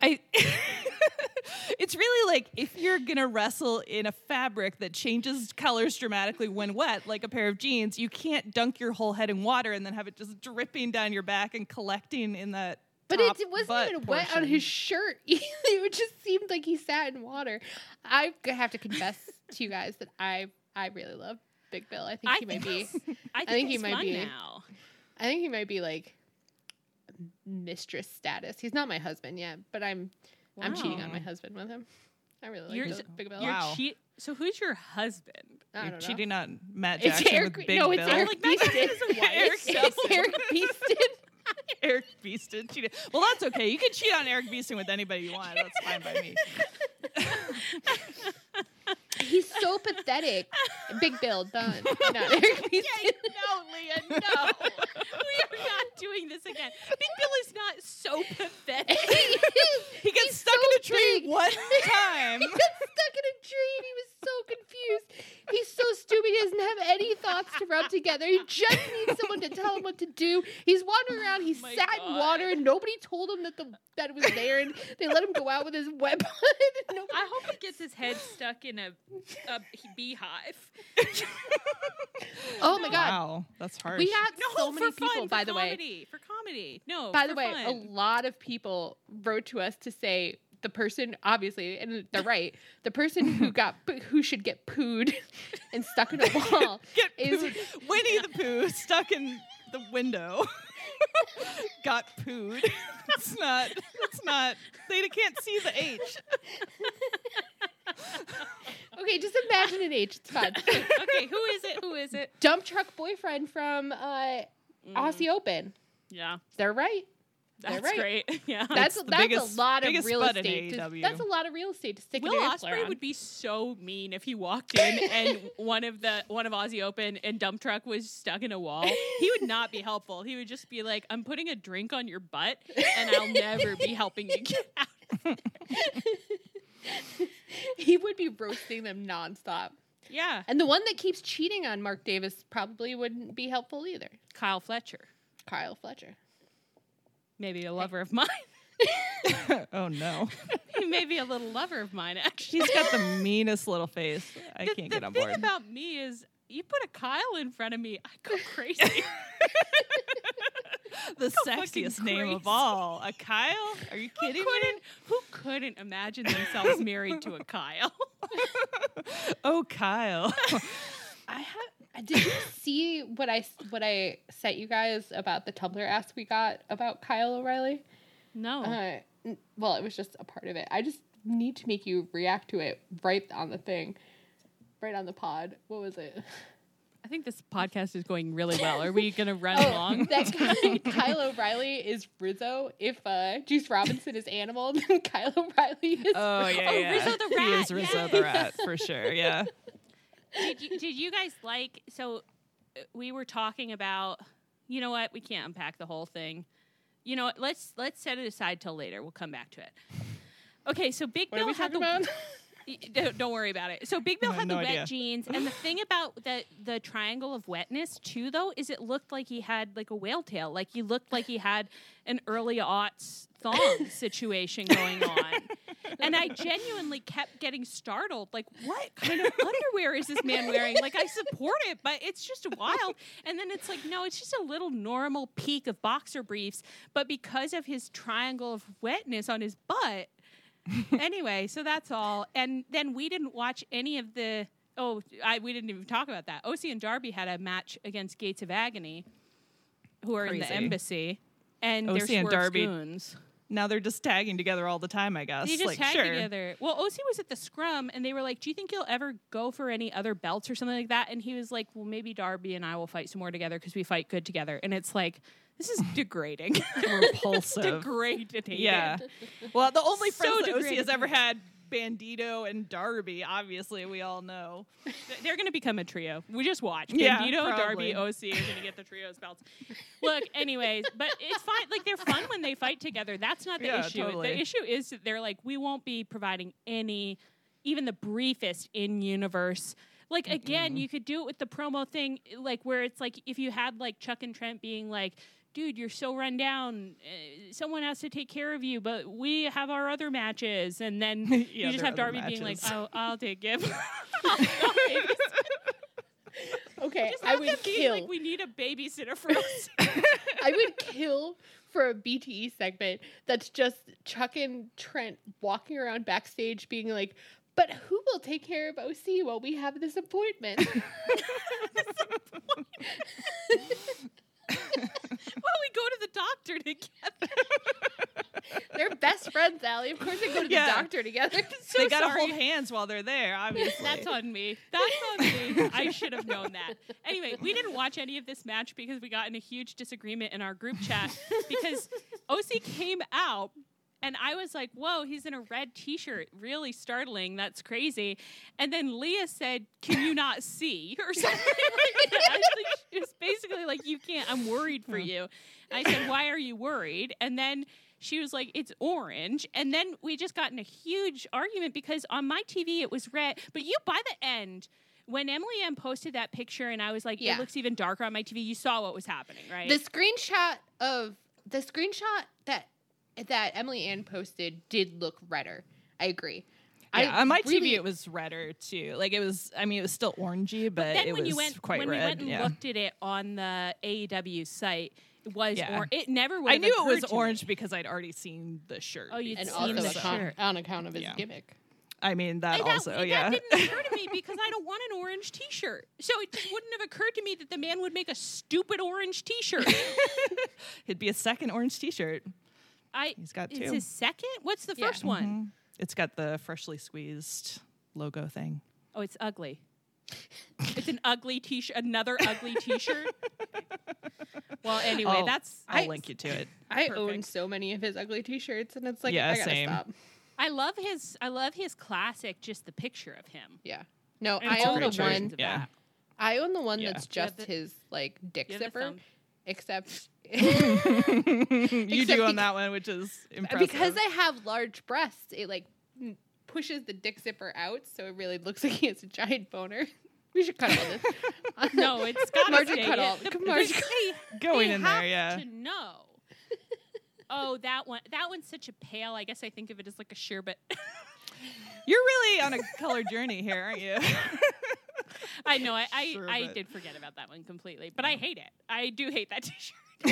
I it's really like if you're gonna wrestle in a fabric that changes colors dramatically when wet, like a pair of jeans, you can't dunk your whole head in water and then have it just dripping down your back and collecting in that. But it wasn't even wet on his shirt. it just seemed like he sat in water. I have to confess to you guys that I I really love Big Bill. I think he might be. I think, think he might be. now. I think he might be like mistress status. He's not my husband yet, but I'm I'm cheating on my husband with him. I really like You're- Bill- Big Bill. You're Wow. cheat. So who's your husband? I You're know. cheating on Matt It's Jackson Eric- with Big no, it's Bill. Eric Like Matt Beaston. Jackson's a wife. Eric It's Erik Beaston. Erik Beaston cheated. Well, that's okay. You can cheat on Erik Beaston with anybody you want. That's fine by me. He's so pathetic. Big Bill done. Not Erik Beaston. Yeah, no, Leah, no. we are not doing this again. Big Bill is not so pathetic. He gets He's stuck so in a tree big. one time. he got stuck in a tree and he was so confused. He's so stupid. He doesn't have any thoughts to rub together. He just needs someone to tell him what to do. He's wandering around. He Oh my sat in water and nobody told him that the that it was there. And they let him go out with his web. nobody I hope he gets his head stuck in a, a beehive. Oh my god. Wow, that's harsh. We had No, so many for fun, people, for by the way. comedy, For comedy. No, By for the way, a lot of people wrote to us to say the person, obviously, and they're right, the person who got who should get pooed and stuck in a wall Get is pooed. Winnie the Pooh stuck in the window. Got pooed. It's not. It's not. They can't see the H. okay. Just imagine an H. It's fine. okay, who is it? Who is it? Dump truck boyfriend from uh, Aussie Open. Yeah, They're right. That's right. great. Yeah. That's the that's biggest- a lot of real estate. To, that's a lot of real estate to stick Will an Ospreay on. would be so mean if he walked in and one of the one of Aussie Open and dump truck was stuck in a wall. He would not be helpful. He would just be like, "I'm putting a drink on your butt, and I'll never be helping you get out." he would be roasting them nonstop. Yeah, And the one that keeps cheating on Mark Davis probably wouldn't be helpful either. Kyle Fletcher, Kyle Fletcher. Maybe a lover of mine. oh no. he may be a little lover of mine, actually. He's got the meanest little face. I the, can't the get on thing board. about me is you put a Kyle in front of me, I go crazy. the fucking sexiest name crazy. of all. A Kyle? Are you Who kidding me? who couldn't imagine themselves married to a Kyle? Oh, Kyle. I have. Did you see what I what I sent you guys about the Tumblr ask we got about Kyle O'Reilly? No. Uh, well, it was just a part of it. I just need to make you react to it right on the thing, right on the pod. What was it? I think this podcast is going really well. Are we going to run Oh, along? that Kyle O'Reilly is Rizzo. If uh, Juice Robinson is animal, then Kyle O'Reilly is. Oh, yeah, Oh, yeah. Rizzo the He is Rizzo the rat, for sure, yeah. Did you did you guys like so uh, we were talking about you know what we can't unpack the whole thing. You know what let's let's set it aside till later. We'll come back to it. Okay so big What are bill we had talking the Don't, don't worry about it. So Big Bill had the no wet idea. jeans, and the thing about the the triangle of wetness too, though, is it looked like he had like a whale tail, like he looked like he had an early aughts thong situation going on. And I genuinely kept getting startled. Like, what kind of underwear is this man wearing? Like, I support it, but it's just wild. And then it's like, no, it's just a little normal peak of boxer briefs. But because of his triangle of wetness on his butt, anyway, so that's all. And then we didn't watch any of the. Oh, I, we didn't even talk about that. OC and Darby had a match against Gates of Agony, who are in the embassy, and OC they're and Darby goons. Now they're just tagging together all the time, I guess. They just like, tagged sure. together. Well, OC was at the scrum, and they were like, "Do you think you'll ever go for any other belts or something like that?" And he was like, "Well, maybe Darby and I will fight some more together because we fight good together." And it's like, this is degrading, Repulsive. degrading. yeah. Well, the only So friends that OC has ever had, Bandido and Darby, obviously, we all know. They're going to become a trio. We just watch. Yeah, Bandido, probably. Darby, OC are going to get the trios belts. Look, anyways, but it's fine. Like they're fun when they fight together. That's not the Yeah, issue. totally. The issue is that they're like, we won't be providing any, even the briefest in universe. Like again, you could do it with the promo thing, like where it's like if you had like Chuck and Trent being like. Dude, you're so run down. Uh, someone has to take care of you, but we have our other matches. And then Yeah, you just have other Darby being like, "Oh, I'll take it." Okay, Just I would kill. like, we need a babysitter for us. I would kill for a BTE segment that's just Chuck and Trent walking around backstage being like, but who will take care of OC while we have this appointment? Well, we go to the doctor together. They're best friends, Allie. Of course they go to Yeah. the doctor together. So they got to hold hands while they're there, obviously. That's on me. That's on me. I should have known that. Anyway, we didn't watch any of this match because we got in a huge disagreement in our group chat because OC came out and I was like, whoa, he's in a red t shirt. Really startling. That's crazy. And then Leah said, Can you not see? Or something like that. Like, She was basically like, You can't, I'm worried for you. I said, Why are you worried? And then she was like, It's orange. And then we just got in a huge argument because on my TV it was red. But you, by the end, when Emily M posted that picture and I was like, Yeah. It looks even darker on my TV, you saw what was happening, right? The screenshot of the screenshot that that Emily Ann posted did look redder. I agree. Yeah, I on my really- TV it was redder too. Like it was, I mean, it was still orangey, but, then it when was you went quite when red. we went and yeah. looked at it on the AEW site, it was Yeah. or it never would I knew it was occurred to me. orange because I'd already seen the shirt. Oh, you'd and seen also the account- shirt. on account of his Yeah. gimmick. I mean, that I- that, also, that yeah. didn't occur to me because I don't want an orange T-shirt. So it just wouldn't have occurred to me that the man would make a stupid orange T-shirt. It'd be a second orange T-shirt. I He's got two. it's two. his second. What's the Yeah. first one? Mm-hmm. It's got the freshly squeezed logo thing. Oh, it's ugly. it's an ugly T-shirt. Another ugly T-shirt. well, anyway, I'll- that's I'll I- link you to it. I Perfect. own so many of his ugly T-shirts, and it's like Yeah, I gotta same. stop. I love his. I love his classic. Just the picture of him. Yeah. No, And I own the the one. Yeah. that. I own the one Yeah. that's Do you just the- his like dick Do the zipper, thumb? Except you do on that one, which is impressive. because I have large breasts, it like pushes the dick zipper out, so it really looks like he has a giant boner. We should cut all this. No, it's got Margin to cut all- the- they- Going they in there, yeah. To know. Oh, that one. That one's such a pale. I guess I think of it as like a sherbet. You're really on a color journey here, aren't you? I know. I I, Sure, I did forget about that one completely, but I hate it. I do hate that T-shirt.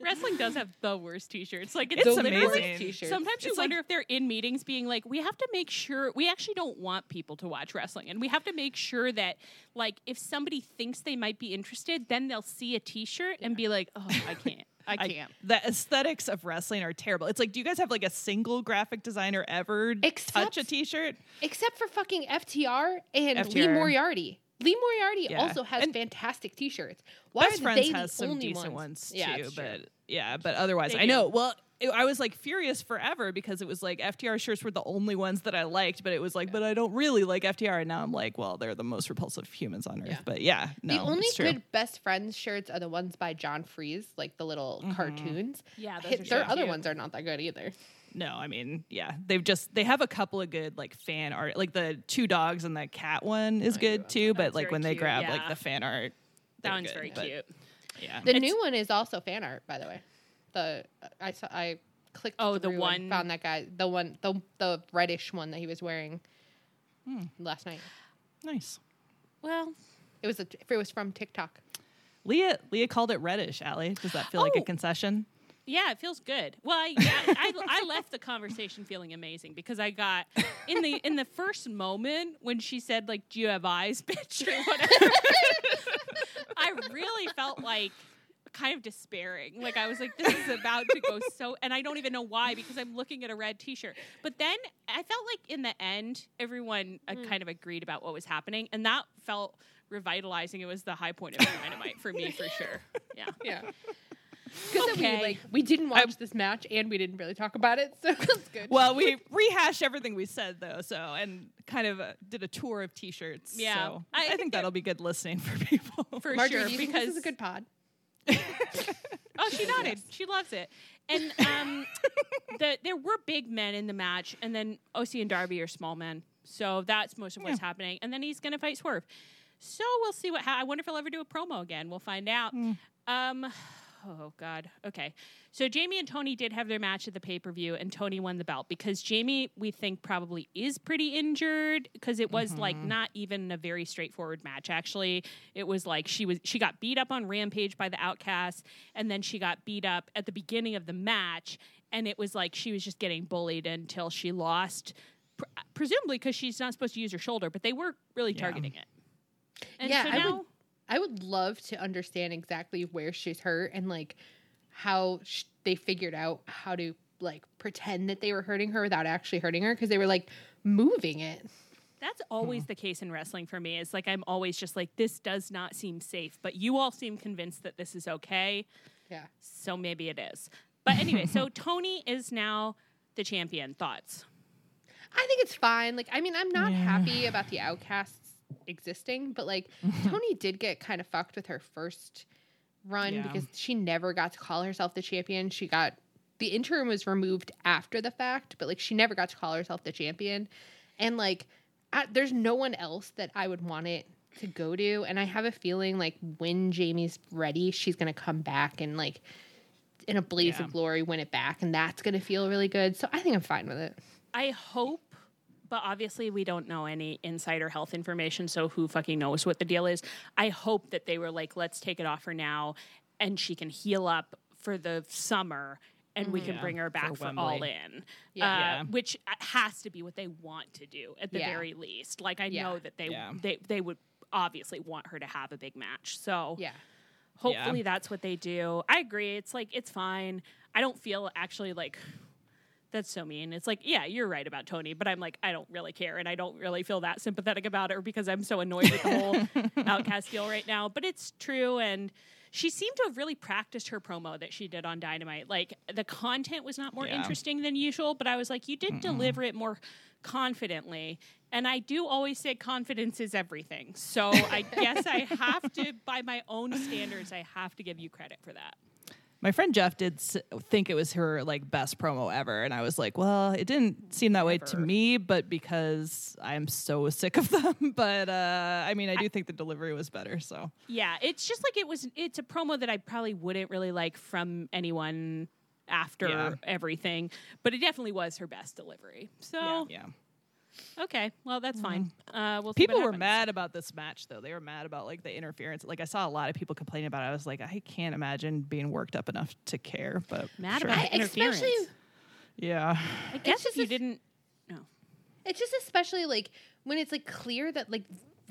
Wrestling does have the worst T-shirts. Like it's, It's amazing. T-shirts. Sometimes you It's like- wonder if they're in meetings being like, we have to make sure we actually don't want people to watch wrestling, and we have to make sure that like if somebody thinks they might be interested, then they'll see a T-shirt and be like, oh, I can't, I I- can't. the aesthetics of wrestling are terrible. It's like, do you guys have like a single graphic designer ever Except- touch a T-shirt? Except for fucking FTR and Lee Moriarty. Lee Moriarty Yeah. also has And fantastic T-shirts. Why Best Friends has some decent ones? ones, Yeah, too, true. but yeah, but otherwise, They I know. do. Well, it, I was like furious forever because it was like FTR shirts were the only ones that I liked, but it was like, but I don't really like FTR, and now I'm like, well, they're the most repulsive humans on earth. Yeah. But yeah, no, the only it's true. good best friends shirts are the ones by John Freeze, like the little Mm-hmm. cartoons. Yeah, those Hit- are Their so other cute. ones are not that good either. No, I mean, yeah, they've just they have a couple of good like fan art, like the two dogs and the cat one is I do good too. that. But That's like very when they grab yeah. like the fan art, That one's good, very but cute. Yeah, The It's- new one is also fan art, by the way. The I saw I clicked. Oh, the one- found that guy. The one the the reddish one that he was wearing Hmm. last night. nice. Well, It was a, it was from TikTok. Leah Leah called it reddish. Allie, does that feel like a Oh. concession? Yeah, it feels good. Well, I, yeah, I, I left the conversation feeling amazing because I got in the in the first moment when she said like, "Do you have eyes, bitch?" or whatever. I really felt like kind of despairing. Like I was like, "This is about to go so," and I don't even know why because I'm looking at a red T-shirt. But then I felt like in the end, everyone uh, kind of agreed about what was happening, and that felt revitalizing. It was the high point of Dynamite for me, for sure. Yeah. Yeah. Because Okay. we like we didn't watch this match and we didn't really talk about it, so it's good. Well, we rehashed everything we said though, so and kind of uh, did a tour of T-shirts. Yeah. so I I, think think that'll be good listening for people. For Marjorie, sure, do you think because this is a good pod? Oh, she nodded. She loves it. And um, the, there were big men in the match, and then OC and Darby are small men. So that's most of what's happening. And then he's going to fight Swerve. So we'll see what. Ha- I wonder if he'll ever do a promo again. We'll find out. Um, oh God. Okay. So Jamie and Toni did have their match at the pay per view, and Toni won the belt because Jamie, we think, probably is pretty injured because it was like mm-hmm. not even a very straightforward match. Actually, it was like she was she got beat up on Rampage by the Outcasts, and then she got beat up at the beginning of the match, and it was like she was just getting bullied until she lost. pr- Presumably because she's not supposed to use her shoulder, but they were really Yeah. targeting it. And Yeah, so I would- now, I would love to understand exactly where she's hurt and like how sh- they figured out how to like pretend that they were hurting her without actually hurting her because they were like moving it. That's always hmm. the case in wrestling for me. Is like I'm always just like this does not seem safe, but you all seem convinced that this is okay, Yeah. so maybe it is. But anyway, so Toni is now the champion. Thoughts? I think it's fine. Like, I mean, I'm not Yeah. happy about the outcasts existing, but like, Toni did get kind of fucked with her first run Yeah. because she never got to call herself the champion. She got the interim was removed after the fact, but like, she never got to call herself the champion. And like, I, there's no one else that I would want it to go to. And I have a feeling like when Jamie's ready, she's gonna come back and like in a blaze Yeah. of glory win it back, and that's gonna feel really good. So I think I'm fine with it. I hope, but obviously we don't know any insider health information, so who fucking knows what the deal is? I hope that they were like, let's take it off her now, and she can heal up for the summer. And we can Yeah, bring her back for for, all in, Yeah. uh, Yeah. which has to be what they want to do at the very least. Like I know that they they they would obviously want her to have a big match. So Yeah. hopefully that's what they do. I agree. It's like it's fine. I don't feel actually like that's so mean. It's like, yeah, you're right about Toni, but I'm like, I don't really care, and I don't really feel that sympathetic about her because I'm so annoyed with the whole outcast deal right now. But it's true, and she seemed to have really practiced her promo that she did on Dynamite. Like the content was not more Yeah. interesting than usual, but I was like, you did deliver it more confidently. And I do always say confidence is everything. So I guess I have to, by my own standards, I have to give you credit for that. My friend Jeff did s- think it was her like best promo ever, and I was like, "Well, it didn't seem that way to me, but because I'm so sick of them." But uh, I mean, I do think the delivery was better. So Yeah, it's just like it was. It's a promo that I probably wouldn't really like from anyone after Yeah. everything, but it definitely was her best delivery. So yeah, Okay, well that's fine. Uh, we'll People what were mad about this match, though. They were mad about like the interference. Like I saw a lot of people complaining about it. I was like, I can't imagine being worked up enough to care. But Mad sure. about I- interference. especially- yeah, I guess just you a- didn't. No. It's just especially like when it's like clear that like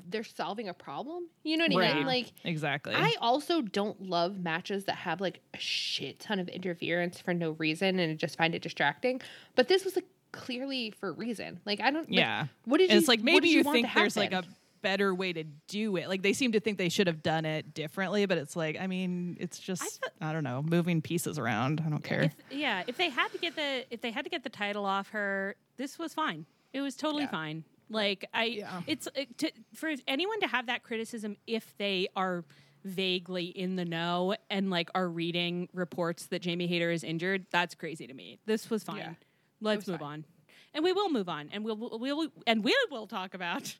they're solving a problem. You know what I mean? Like exactly. I also don't love matches that have like a shit ton of interference for no reason and just find it distracting. But this was like clearly for a reason. Like I don't. like, yeah. what did And you? it's like what maybe did you want think to there's like a better way to do it. Like they seem to think they should have done it differently, but it's like I mean, it's just I, don't know, moving pieces around. I don't care. If, yeah, if they had to get the if they had to get the title off her, this was fine. It was totally Yeah. fine. Like I, Yeah. it's it, to, for anyone to have that criticism if they are vaguely in the know and like are reading reports that Jamie Hayter is injured. That's crazy to me. This was fine. Yeah. Let's move fine. on. And we will move on, and we'll we'll and we will talk about,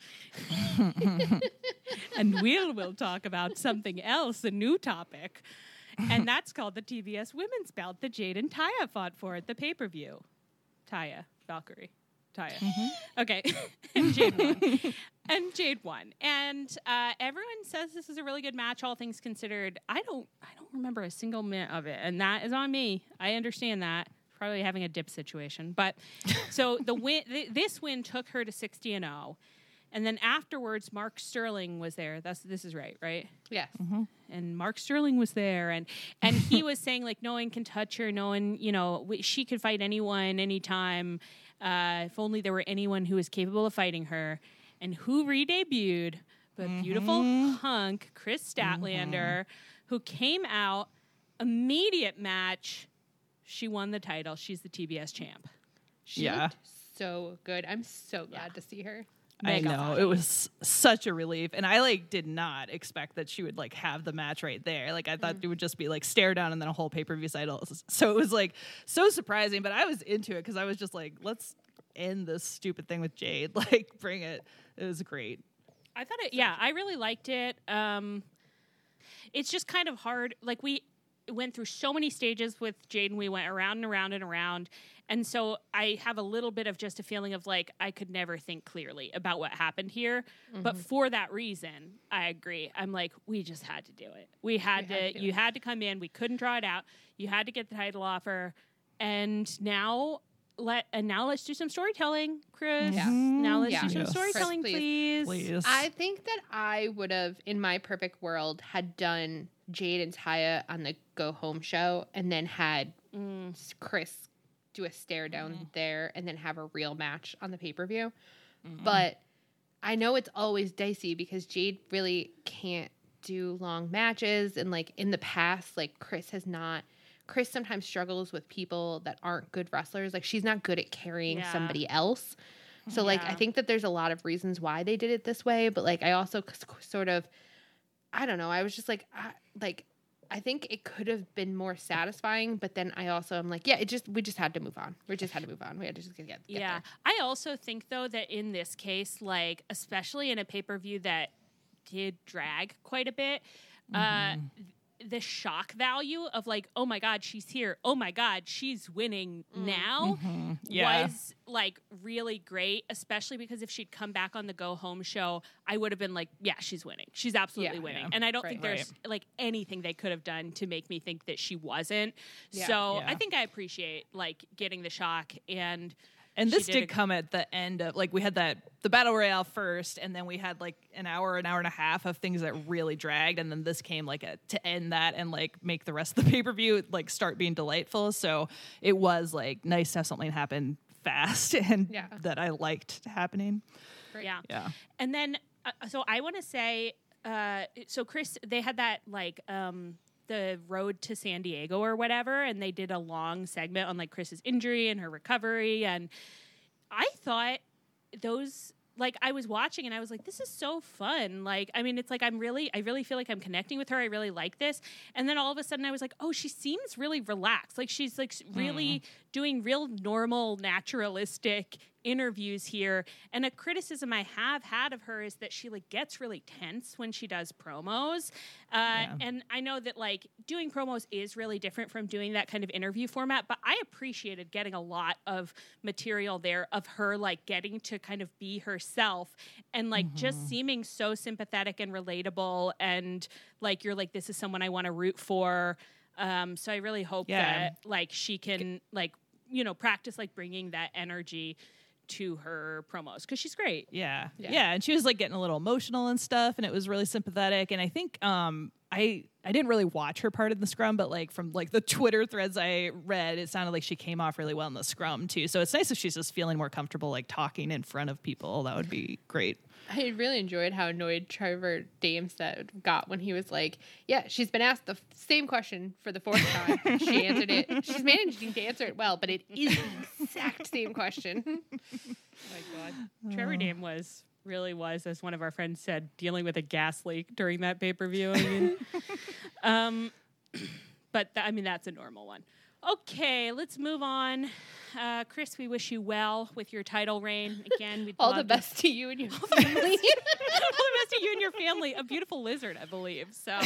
and we'll will talk about something else, a new topic, and that's called the TBS Women's Belt that Jade and Taya fought for at the pay per view. Taya Valkyrie, Taya. Okay, and Jade won, and Jade won, and uh, everyone says this is a really good match, all things considered. I don't, I don't remember a single minute of it, and that is on me. I understand that. Probably having a dip situation, but so the win, th- this win took her to sixty and zero, and then afterwards, Mark Sterling was there. That's this is right, right? yes. Mm-hmm. and Mark Sterling was there, and and he was saying like no one can touch her, no one, you know, w- she could fight anyone, anytime. Uh, if only there were anyone who was capable of fighting her, and who re-debuted, but mm-hmm. beautiful hunk Kris Statlander, mm-hmm. who came out immediate match. She won the title. She's the TBS champ. She Yeah. looked so good. I'm so glad to see her. I know funny. it was such a relief, and I like did not expect that she would like have the match right there. Like I thought Mm. it would just be like stare down and then a whole pay per view title. So it was like so surprising, but I was into it because I was just like, let's end this stupid thing with Jade. Like bring it. It was great. I thought it. Yeah, I really liked it. Um, it's just kind of hard. Like we went through so many stages with Jaden. We went around and around and around, and so I have a little bit of just a feeling of like I could never think clearly about what happened here. But mm-hmm. for that reason, I agree. I'm like, we just had to do it. We had We to. had to you it. had to come in. We couldn't draw it out. You had to get the title offer, and now. Let and now let's do some storytelling, Kris. Yeah. Now let's Yeah. do some Yes. storytelling, Kris, please. Please. I think that I would have, in my perfect world, had done Jade and Taya on the Go Home show, and then had Mm. Kris do a stare down there, and then have a real match on the pay per view. But I know it's always dicey because Jade really can't do long matches, and like in the past, like Kris has not. Kris sometimes struggles with people that aren't good wrestlers. Like she's not good at carrying Yeah. somebody else. So like I think that there's a lot of reasons why they did it this way, but like I also c- sort of I don't know. I was just like I, like I think it could have been more satisfying, but then I also am like, yeah, it just we just had to move on. We just had to move on. We had to just get, get Yeah. there. I also think though that in this case, like especially in a pay per view that did drag quite a bit, uh, the shock value of like, oh my god, she's here. Oh my god, she's winning mm. now mm-hmm. Yeah. was like really great, especially because if she'd come back on the go home show, I would have been like, yeah, she's winning. She's absolutely Yeah. winning. Yeah. And I don't Right. think there's like anything they could have done to make me think that she wasn't. Yeah. So Yeah. I think I appreciate like getting the shock and And this did did a- come at the end of like we had that the battle royale first, and then we had like an hour, an hour and a half of things that really dragged, and then this came like a, to end that and like make the rest of the pay per view like start being delightful. So it was like nice to have something happen fast and Yeah. that I liked happening. Right. yeah. Yeah, And then, uh, so I want to say, uh, so Kris, they had that like um, the road to San Diego or whatever, and they did a long segment on like Kris's injury and her recovery, and I thought those. Like I was watching and I was like, "This is so fun!" Like, I mean, it's like I'm really, I really feel like I'm connecting with her. I really like this. And then all of a sudden, I was like, "Oh, she seems really relaxed. Like she's like really mm. doing real normal, naturalistic interviews here and a criticism i have had of her is that she like gets really tense when she does promos. Uh, and i know that like doing promos is really different from doing that kind of interview format but i appreciated getting a lot of material there of her like getting to kind of be herself and like just seeming so sympathetic and relatable and like you're like this is someone i want to root for. Um, so i really hope Yeah. that like she can like you know practice like bringing that energy to her promos because she's great Yeah. Yeah. yeah. And she was like getting a little emotional and stuff and it was really sympathetic. And I think um I I didn't really watch her part in the scrum, but like from like the Twitter threads I read, it sounded like she came off really well in the scrum too. So it's nice if she's just feeling more comfortable like talking in front of people. That would be great. I really enjoyed how annoyed Trevor Damestead got when he was like, "Yeah, she's been asked the f- same question for the fourth time. she answered it. She's managing to answer it well, but it is the exact same question." Oh my god trevor dame was really was as one of our friends said dealing with a gas leak during that pay-per-view i mean um but th- i mean that's a normal one okay let's move on uh, kris we wish you well with your title reign again we'd All the to- best to you and your family. all the best to you and your family. A beautiful lizard, I believe. So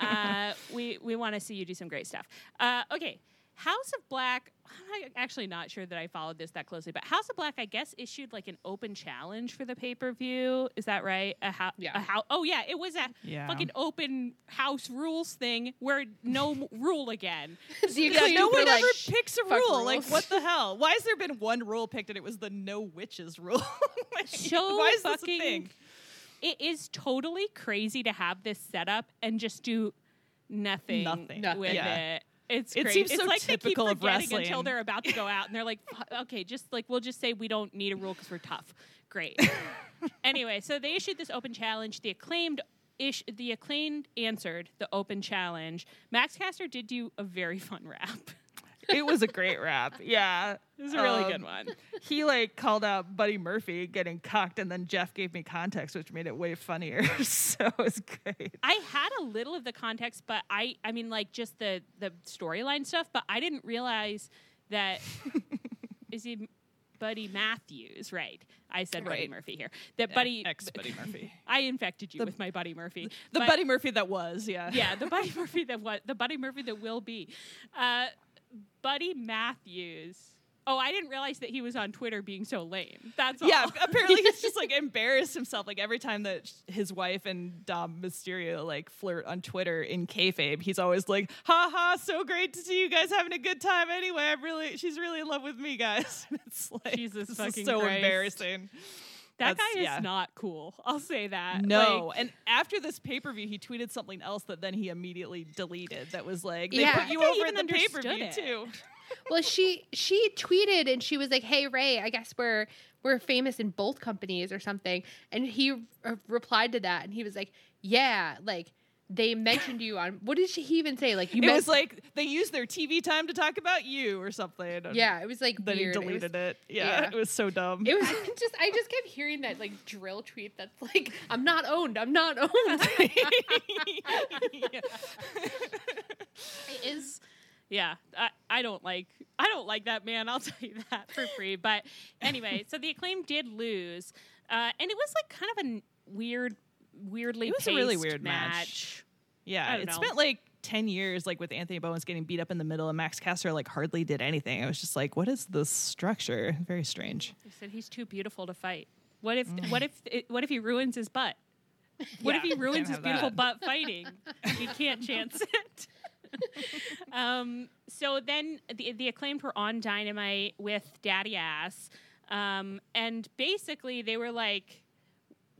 uh, we we want to see you do some great stuff. Uh, okay. House of Black, I'm actually not sure that I followed this that closely, but House of Black, I guess, issued like an open challenge for the pay per view. Is that right? A how? Yeah. A how? Oh yeah, it was a Yeah. fucking open house rules thing where no rule again. The Yeah, no were one like, ever picks a "Fuck rule. Like, what the hell? Why has there been one rule picked and it was the no witches rule? Like, So why is this a thing? it is totally crazy to have this set up and just do nothing, Nothing. Nothing. with Yeah. it. It's great. It seems it's so like they keep typical of forgetting until they're about to go out, and they're like, "Okay, just like we'll just say we don't need a rule because we're tough." Great. anyway, so they issued this open challenge. The acclaimed ish, the acclaimed answered the open challenge. Max Caster did do a very fun rap. It was a great rap. Yeah. It was a really Um, good one. he like called out Buddy Murphy getting cocked, and then Jeff gave me context, which made it way funnier. so it was great. I had a little of the context, but I I mean like just the the storyline stuff, but I didn't realize that is he Buddy Matthews, right? I said Buddy Murphy here. That Buddy ex Buddy Murphy, I infected you The- with my Buddy Murphy. the But- Buddy Murphy that was, yeah, Yeah, the Buddy Murphy that was, the Buddy Murphy that will be. Uh, Buddy Matthews. Oh, I didn't realize that he was on Twitter being so lame. That's all. Yeah, apparently he's just like embarrassed himself. Like every time that his wife and Dom Mysterio like flirt on Twitter in kayfabe, he's always like, "Ha ha, so great to see you guys having a good time." Anyway, I'm really, she's really in love with me, guys. it's like Jesus this fucking is so Christ. embarrassing. That that's- guy is yeah. not cool. I'll say that. No, Like, and after this pay per view, he tweeted something else that then he immediately deleted. That was like, "They Yeah. put you I think I over at even the pay per view too." well, she she tweeted and she was like, "Hey Ray, I guess we're we're famous in both companies or something." And he uh, replied to that, and he was like, "Yeah, like they mentioned you on what did she he even say? Like you It men- was like they used their TV time to talk about you or something. yeah, it was like Then weird. he It was- deleted it. Yeah, yeah. it was so dumb. It was just I just kept hearing that like drill tweet that's like I'm not owned. I'm not owned. Yeah. it is yeah I, I don't like i don't like that man i'll tell you that for free but anyway so the acclaim did lose uh, and it was like kind of a weird weirdly It was a really paced weird match. match Yeah, it know. spent like 10 years like with Anthony Bowens getting beat up in the middle and Max Caster like hardly did anything. I was just like, what is this structure? Very strange. He said he's too beautiful to fight what if what if it, what if he ruins his butt what if he ruins his beautiful that. butt fighting you can't chance it um, so then the, the acclaimed were on Dynamite with Daddy Ass. Um, and basically, they were like,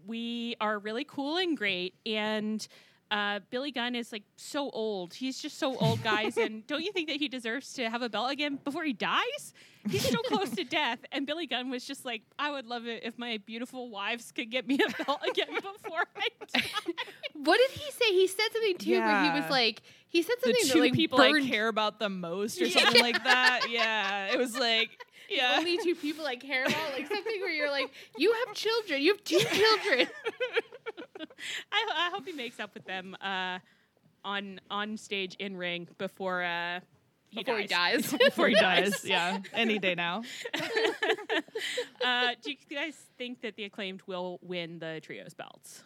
we are really cool and great. And uh, Billy Gunn is like so old. He's just so old, guys. and don't you think that he deserves to have a belt again before he dies? He's so close to death. And Billy Gunn was just like, I would love it if my beautiful wives could get me a belt again before I die. what did he say? He said something too where he was like he said The something two that like people burned I care about the most or something like that. Yeah, it was like, yeah. only two people I care about, like something where you're like, you have children, you have two children. I, I hope he makes up with them uh, on on stage in ring before uh, before he dies. Before he dies, yeah, any day now. uh, do you guys think that the acclaimed will win the trios belts?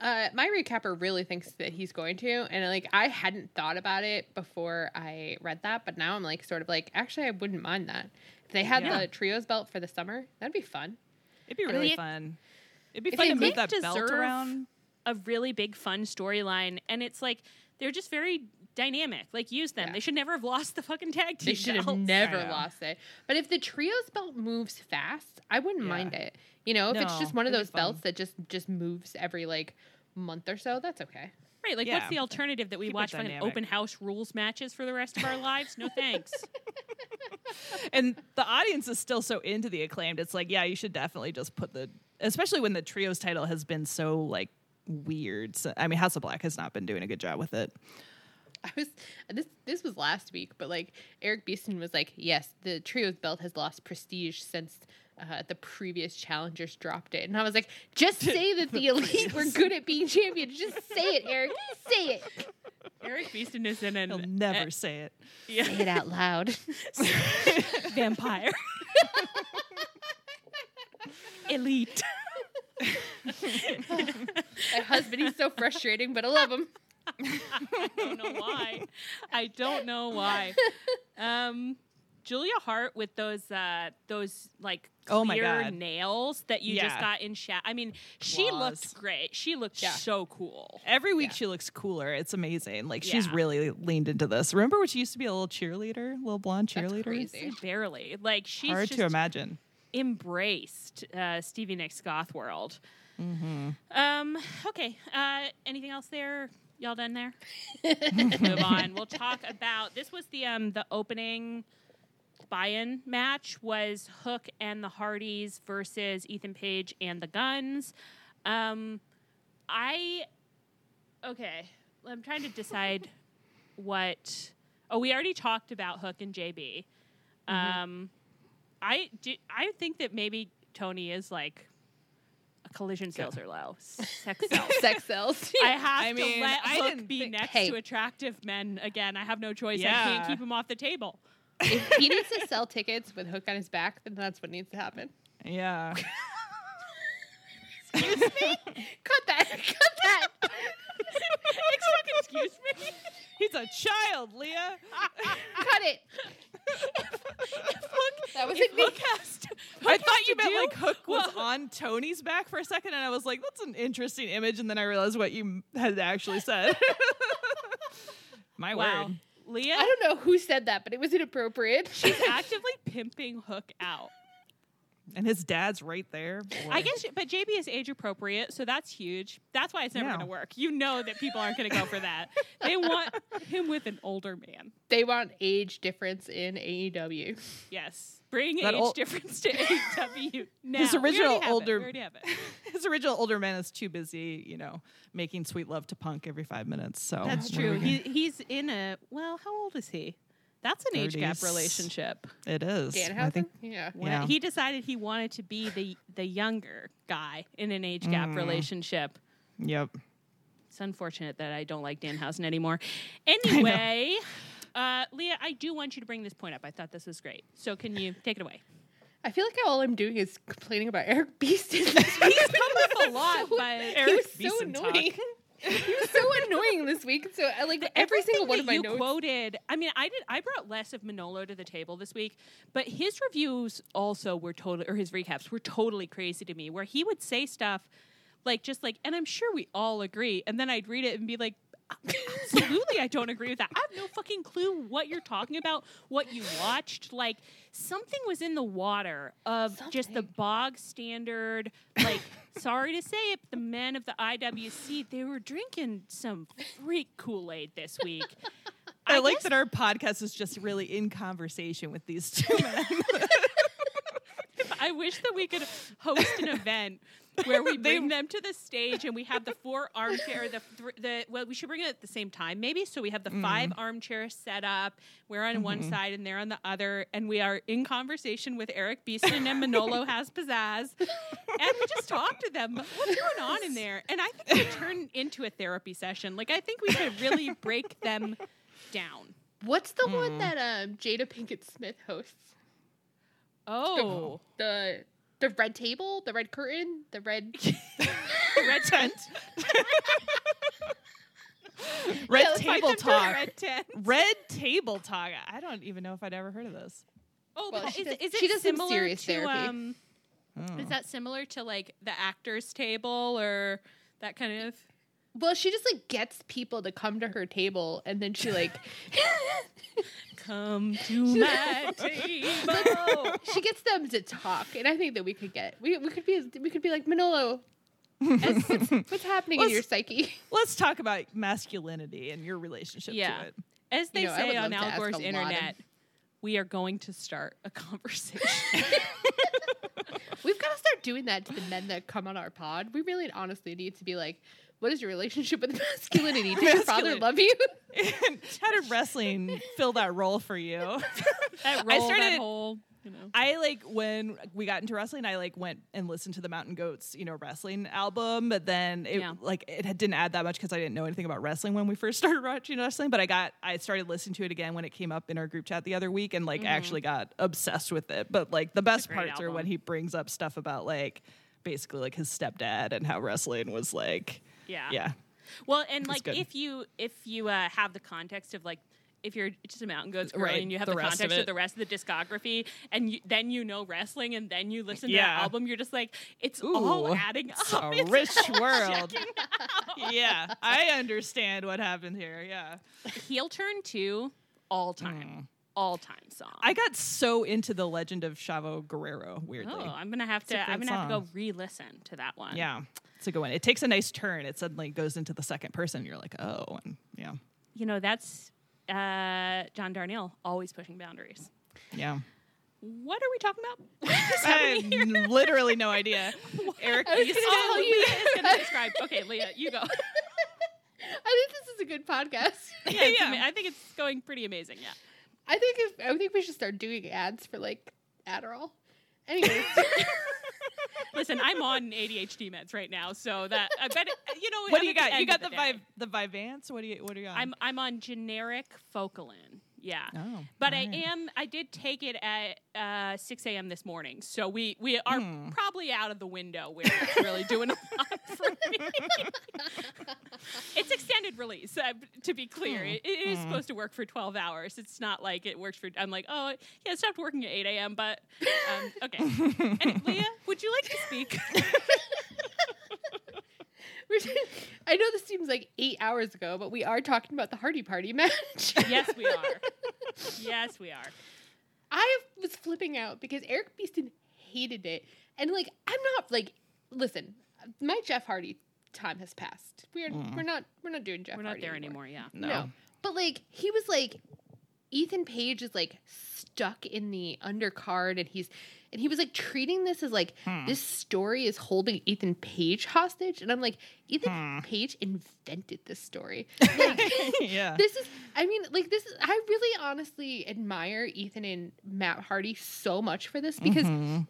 Uh, my recapper really thinks that he's going to, and like I hadn't thought about it before I read that, but now I'm like sort of like actually I wouldn't mind that they had Yeah. the trios belt for the summer, that'd be fun. It'd be I really mean, fun. It'd be fun to move that belt around. A really big fun storyline, and it's like they're just very dynamic. Like use them. Yeah. They should never have lost the fucking tag team. They should have never I lost it. But if the trios belt moves fast, I wouldn't Yeah. mind it. You know, if it's just one of those belts that just just moves every like month or so, that's okay. Right, like Yeah. what's the alternative that we Keep watch fucking open house rules matches for the rest of our lives? No thanks. and the audience is still so into the acclaimed. It's like, yeah, you should definitely just put the, especially when the trios title has been so like weird. So, I mean, House of Black has not been doing a good job with it. I was this this was last week, but like Erik Beaston was like, "Yes, the trios belt has lost prestige since uh, the previous challengers dropped it." And I was like, "Just say that the elite were good at being champions. Just say it, Erik. Say it. Erik Beaston is in an He'll never uh, say it. yeah, Say it out loud." vampire. Elite. My husband, he's so frustrating, but I love him. I don't know why. I don't know why. Um, Julia Hart with those uh those like Oh my God. nails that you just got in chat. I mean, she Claws. looked great. She looked Yeah. so cool. Every week Yeah. she looks cooler. It's amazing. Like she's really leaned into this. Remember when she used to be a little cheerleader, little blonde That's cheerleader? crazy. Barely. Like she's Hard just to imagine. embraced uh, Stevie Nicks goth world. Mm-hmm. Um, okay. Uh, anything else there? Y'all done there? Move on. We'll talk about this was the um the opening buy-in match was Hook and the Hardys versus Ethan Page and the Guns. Um, I okay. I'm trying to decide what. Oh, we already talked about Hook and JB. Um, I do. I think that maybe Tony is like a collision sales are low. Sex sells. Sex sells. I have I to mean, let I Hook be next Hey. to attractive men again. I have no choice. I can't keep him off the table. If he needs to sell tickets with Hook on his back, then that's what needs to happen. Yeah. Excuse me? Cut that. Cut that. Excuse me. He's a child, Leah. Cut it. That was If it. me. Hook has to, I thought has you to meant do- like Hook was well, on Tony's back for a second, and I was like, "That's an interesting image." And then I realized what you had actually said. My Wow, word. Leah, I don't know who said that, but it was inappropriate. she's actively pimping Hook out. And his dad's right there. I guess, but JB is age appropriate, so that's huge. That's why it's never Yeah. going to work. You know that people aren't going to go for that. They want him with an older man. they want age difference in AEW. Yes, bring That age ol- difference to AW Now. His We original have it. older- We have it. his original older man is too busy, you know, making sweet love to Punk every five minutes. So That's true. He, he's in a well. How old is he? That's an age gap relationship. it is. Danhausen? I think yeah. Yeah. he decided he wanted to be the the younger guy in an age gap Mm. relationship. Yep. It's unfortunate that I don't like Danhausen anymore. Anyway, uh, Leah, I do want you to bring this point up. I thought this was great. So can you take it away? I feel like all I'm doing is complaining about Erik Beaston. He's come up a lot, but Erik he was so annoying. he was so annoying this week. So I like every single one of my you notes. quoted. I mean, I did. I brought less of Manolo to the table this week, but his reviews also were totally, or his recaps were totally crazy to me. Where he would say stuff like, just like, and I'm sure we all agree, and then I'd read it and be like. Absolutely, I don't agree with that. I have no fucking clue what you're talking about, what you watched. Like, something was in the water of just the bog standard, like, sorry to say it, but the men of the IWC, they were drinking some freak Kool Aid this week. I, like guess- that our podcast is just really in conversation with these two men. I wish that we could host an event where we bring them to the stage and we have the four armchair the thr the well we should bring it at the same time maybe? So we have the five armchairs set up. We're on one side and they're on the other. And we are in conversation with Erik Beaston and Manolo has pizzazz. And we just talk to them. What's going on in there? And I think we turn into a therapy session. Like I think we should really break them down. What's the one Mm. that um, Jada Pinkett Smith hosts? Oh, The the red table, the red curtain, the red. Red tent. Red let's table Them talk. Red tent. Red table talk. I don't even know if I'd ever heard of this. Oh, Well, but she is, does- is it she does some similar serious to therapy. um? Oh. Is that similar to like the actors' table or that kind of? Well, she just like gets people to come to her table, and then she like Come to my table. she gets them to talk, and I think that we could get we we could be we could be like Manolo. what's, what's happening in Let's- your psyche? Let's talk about masculinity and your relationship Yeah. to it. As they You know, say on Al Gore's lot of- internet, we are going to start a conversation. We've got to start doing that to the men that come on our pod. We really honestly need to be like, what is your relationship with masculinity? Did your father love you? How did wrestling fill that role for you? that I role, that whole, you know. I like when we got into wrestling. I like went and listened to the Mountain Goats, you know, wrestling album. But then it Yeah. like it didn't add that much because I didn't know anything about wrestling when we first started watching wrestling. But I got I started listening to it again when it came up in our group chat the other week, and like actually got obsessed with it. But like the best Mm-hmm. parts are when he brings up stuff about like basically like his stepdad and how wrestling was like Yeah. yeah Well, and like good. if you if you uh, have the context of like if you're just a mountain goats girl Right, and you have the the, rest of context of, the rest of the discography and you, then you know wrestling and then you listen to Yeah. that album, you're just like it's Ooh, all adding it's up. a It's rich world. yeah I understand what happened here yeah. Heel turn two, all time, all time song. I got so into the Legend of Chavo Guerrero. Weirdly, oh, I'm gonna have It's to. I'm gonna have to go re-listen to that one. yeah, it's a good one. It takes a nice turn. It suddenly goes into the second person. You're like, oh, and yeah, you know that's uh, John Darnielle always pushing boundaries. yeah. What are we talking about? I have literally no idea. Eric, I was you gonna still- tell you- Leah is gonna describe. Okay, Leah, you go. I think this is a good podcast. Yeah, it's Yeah. ama- I think it's going pretty amazing. Yeah. I think if I think we should start doing ads for like Adderall. Anyways, Listen, I'm on ADHD meds right now, so that I bet it, you know. what do you got? You got of the day. The Vyvanse. What do you? What are you on? I'm I'm on generic Focalin. Yeah. Oh, But alright. I am. I did take it at uh, 6 a.m. this morning, so we we are Hmm. probably out of the window where it's really doing a lot for me. it's extended release, uh, to be clear. Hmm. It, it is Hmm. supposed to work for 12 hours. It's not like it works for. I'm like, oh yeah, it stopped working at 8 a.m. But um, okay. and Leah, would you like to speak? I know this seems like eight hours ago, but we are talking about the Hardy Party match. yes, we are. Yes, we are. I was flipping out because Erik Beaston hated it, and like I'm not like, listen, my Jeff Hardy time has passed. We're we're not we're not doing Jeff. We're not Hardy there anymore. Yeah. no. But like he was like Ethan Page is like stuck in the undercard and he's and he was like treating this as like Hmm. this story is holding Ethan Page hostage and I'm like Ethan Hmm. Page invented this story. Like yeah. this is I mean like this is I really honestly admire Ethan and Matt Hardy so much for this because Mhm.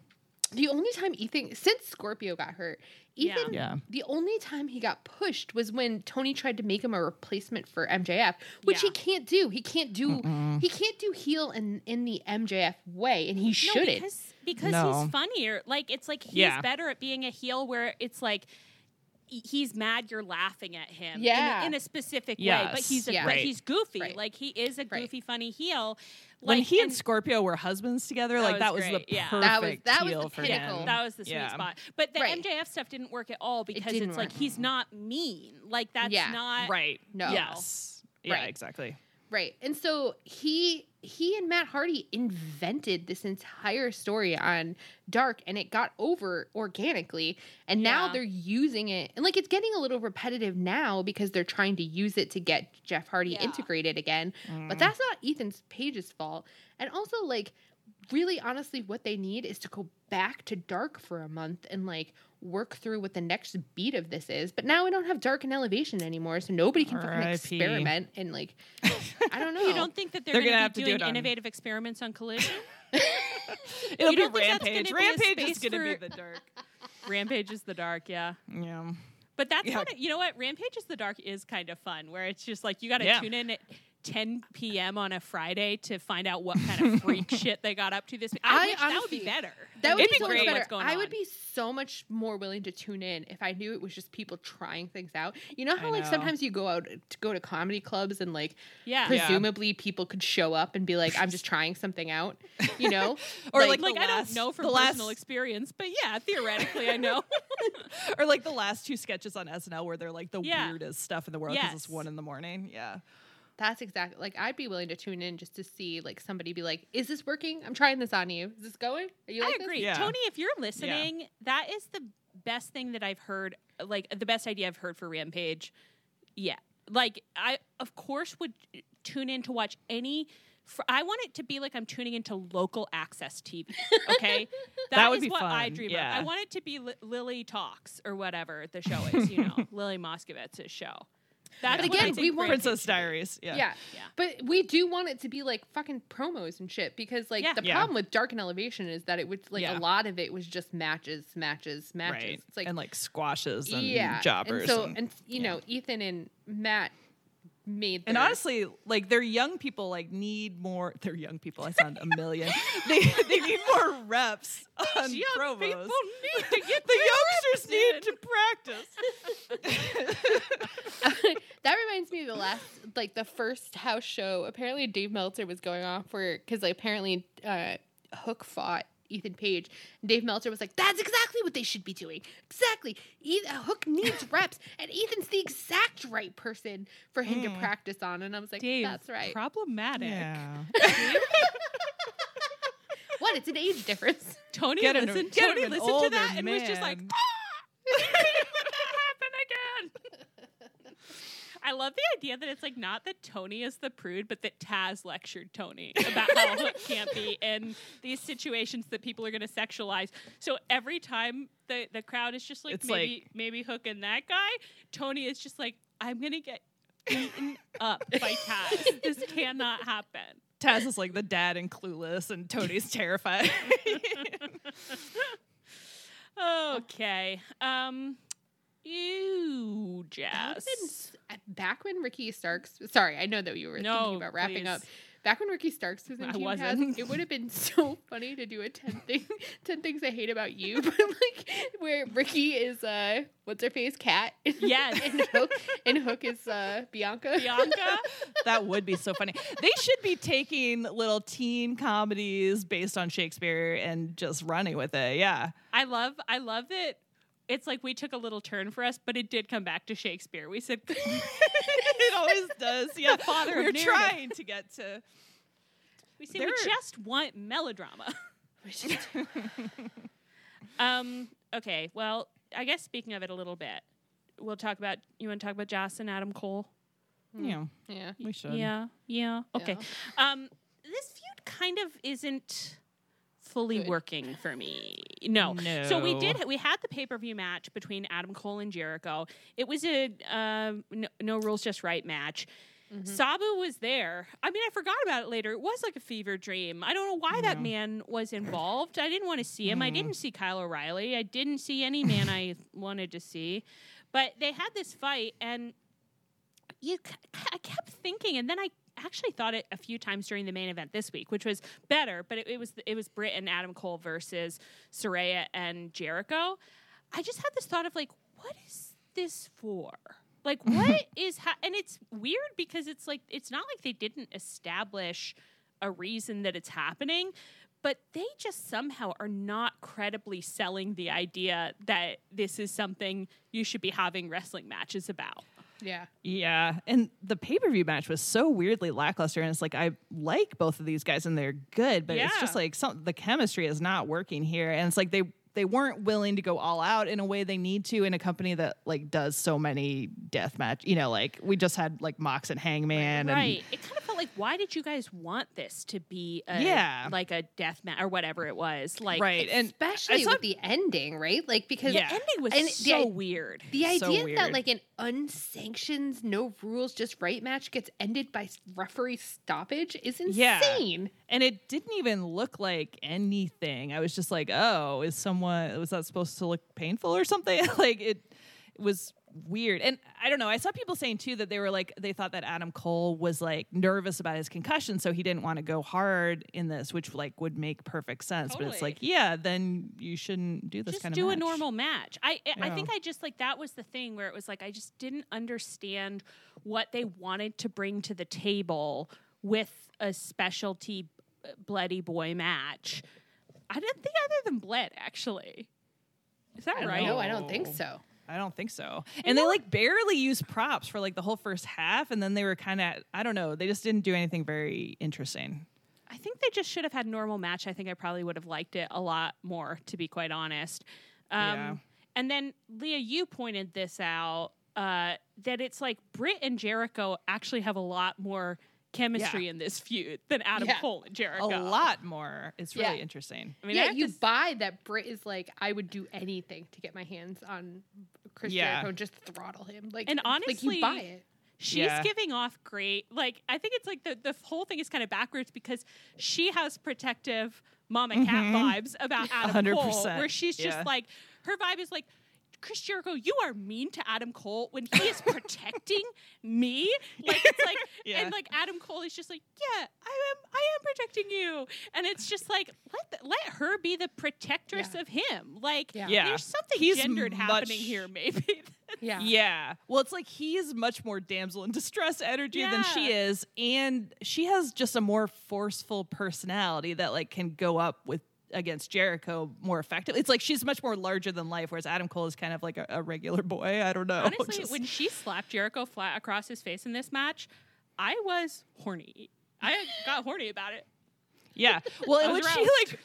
the only time Ethan since Scorpio got hurt, Yeah. Ethan yeah. the only time he got pushed was when Tony tried to make him a replacement for MJF, which he can't do. He can't do Mm-mm. he can't do heel in in the MJF way, and he No, shouldn't. because because No. he's funnier. Like it's like he's Yeah. better at being a heel where it's like he- he's mad you're laughing at him in a- Yeah. in, a specific way but he's a, Yeah. but Right. he's goofy Right. like he is a Right. goofy funny heel When like he and and Scorpio were husbands together, That like was that was great, the yeah. perfect That was- that was the for pinnacle. him. that was the sweet Yeah. spot but the Right. MJF stuff didn't work at all because didn't it's like he's not mean like that's Yeah. not Right. No. Yes. Yeah, Right. exactly. Right. And so he he and Matt Hardy invented this entire story on Dark and it got over organically and now they're using it. And like it's getting a little repetitive now because they're trying to use it to get Jeff Hardy Yeah. integrated again. Mm. But that's not Ethan's Page's fault. And also like really honestly what they need is to go back to Dark for a month and like work through what the next beat of this is. But now we don't have Dark and Elevation anymore, so nobody can fucking experiment and like I don't know. you don't think that they're, They're going gonna to have be do doing it on- innovative experiments on collision It'll You be don't think that's Rampage. gonna be Rampage is going to for- be the dark. rampage is the dark yeah Yeah. But that's Yeah. kind of you know what Rampage is the Dark is kind of fun where it's just like you got to Yeah. tune in at 10 p.m. on a Friday to find out what kind of freak shit they got up to this. I, I wish that would be better. That would It'd be, be so great. much better. What's going I on. would be so much more willing to tune in if I knew it was just people trying things out. You know how I like know. sometimes you go out to go to comedy clubs and like Yeah. Yeah. presumably people could show up and be like, I'm just trying something out. You know? Or like, like the I don't know from the personal last- experience, but yeah, theoretically I know. or like the last two sketches on SNL where they're like the Yeah. weirdest stuff in the world because it's one in the morning. Yeah. That's exactly like I'd be willing to tune in just to see like somebody be like, "Is this working? I'm trying this on you. Is this going? Are you like I this?" agree. Yeah. Tony, if you're listening, that is the best thing that I've heard, like the best idea I've heard for Rampage. Yeah. Like I of course would tune in to watch any fr- I want it to be like I'm tuning into local access TV. Okay, That would is be what I dream yeah. of. I want it to be Li- Lily Talks or whatever the show is. You know, Lilly Moscovitz's show. That's But again, we want- Princess. Diaries. Yeah. Yeah. Yeah. But we do want it to be like fucking promos and shit because like Yeah. the Yeah. problem with Dark and Elevation is that it would like Yeah. a lot of it was just matches, matches, matches. Right. It's like and like squashes and yeah, jobbers. And so and- and you yeah. know, Ethan and Matt made And honestly, like their young people like need more. They're young people. I sound a million. they they need more reps on young promos. people need to get the youngsters need to practice. that reminds me of the last like the first house show. Apparently, Dave Meltzer was going off for because like, apparently uh, Hook fought. Ethan Page. And Dave Meltzer was like, "That's exactly what they should be doing. Exactly. E- Hook needs reps, and Ethan's the exact right person for him to Mm. practice on." And I was like, Dave, "That's right. Problematic. what? It's an age difference." Tony Get listened. get Tony him listened to older that and was just like, "Ah, that happened again." I love the idea that it's like not that Tony is the prude, but that Taz lectured Tony about how Hook can't be in these situations that people are going to sexualize. So every time the the crowd is just like It's maybe like- maybe Hook and that guy, Tony is just like, I'm going to get eaten up by Taz. This cannot happen. Taz is like the dad and Clueless, and Tony's terrified. Okay. Um That Jazz. been uh, back when Ricky Starks. Sorry, I know that you were No, thinking about wrapping up. Back when Ricky Starks was in I Team wasn't. It would have been so funny to do a 10 thing 10 things I hate about you, but like where Ricky is uh what's her face? Kat. Yes. and Hook and Hook is uh Bianca. Bianca. that would be so funny. They should be taking little teen comedies based on Shakespeare and just running with it. Yeah. I love I love that it's like we took a little turn for us, but it did come back to Shakespeare. We said it always does. Yeah. father We're trying to get to we said There- we just want melodrama. um okay, well, I guess speaking of it a little bit, we'll talk about you want to talk about Joss and Adam Cole? you know, yeah. we should. Yeah. Yeah. Okay. Um this feud kind of isn't fully Good. working for me. No. So we did we had the pay-per-view match between Adam Cole and Jericho. It was a um, no, no rules just right match. Mhm. Sabu was there. I mean, I forgot about it later. It was like a fever dream. I don't know why that man was involved. I didn't want to see him. I Mm. didn't see Kyle O'Reilly. I didn't see any man I wanted to see. But they had this fight, and you, I kept thinking, and then I actually thought it a few times during the main event this week, which was better. But it, it was it was Britt and Adam Cole versus Saraya and Jericho. I just had this thought of like, what is this for? Like, what is ha- and it's weird because it's like it's not like they didn't establish a reason that it's happening. But they just somehow are not credibly selling the idea that this is something you should be having wrestling matches about. Yeah. Yeah, and the pay per view match was so weirdly lackluster, and it's like I like both of these guys and they're good, but it's just like some the chemistry is not working here, and it's like they they weren't willing to go all out in a way they need to in a company that like does so many death match. You know, like we just had like Mox and Hangman, right. It kind of felt like, why did you guys want this to be a, Yeah. like a death match or whatever it was? Like, right, and Especially with the ending, right? Like because Yeah. the ending was And so i- weird. The So idea that like an unsanctioned, no rules, just right match gets ended by referee stoppage is Yeah. insane. and it didn't even look like anything. I was just like, oh, is someone was that supposed to look painful or something? like it, it was weird. And I don't know. I saw people saying too that they were like they thought that Adam Cole was like nervous about his concussion, so he didn't want to go hard in this, which like would make perfect sense. But it's like, yeah, then you shouldn't do this just kind of thing. Just do of a normal match. I I Yeah. think I just like that was the thing where it was like I just didn't understand what they wanted to bring to the table with a specialty uh, bloody boy match. I didn't think other than bled actually. Is that I don't right? No, I don't think so. I don't think so. And they like barely used props for like the whole first half, and then they were kind of I don't know. They just didn't do anything very interesting. I think they just should have had normal match. I think I probably would have liked it a lot more, to be quite honest. Um, Yeah. And then Leah, you pointed this out uh, that it's like Britt and Jericho actually have a lot more chemistry in this feud than Adam Yeah. Cole and Jericho. A lot more. It's really Yeah. interesting. I mean, yeah, have you to s- buy that Britt is like, I would do anything to get my hands on Chris Yeah. Jericho and just throttle him. Like, And like honestly, you buy it. She's Yeah. giving off great. Like I think it's like the the whole thing is kind of backwards because she has protective mama cat mm-hmm. vibes about Adam Cole, 100%, where she's just yeah. like her vibe is like. Chris Jericho, you are mean to Adam Cole when he is protecting me. Like it's like, Yeah. and like Adam Cole is just like, yeah, I am, I am protecting you, and it's just like let the, let her be the protectress Yeah. of him. Like, Yeah. Yeah. there's something He's gendered happening here, maybe. Yeah. Yeah. Well, it's like he is much more damsel in distress energy than she is, and she has just a more forceful personality that like can go up with against Jericho more effectively. It's like she's much more larger than life, whereas Adam Cole is kind of like a, a regular boy. I don't know. Honestly, Just- when she slapped Jericho flat across his face in this match, I was horny. I got horny about it. Yeah. Well, I and was when she like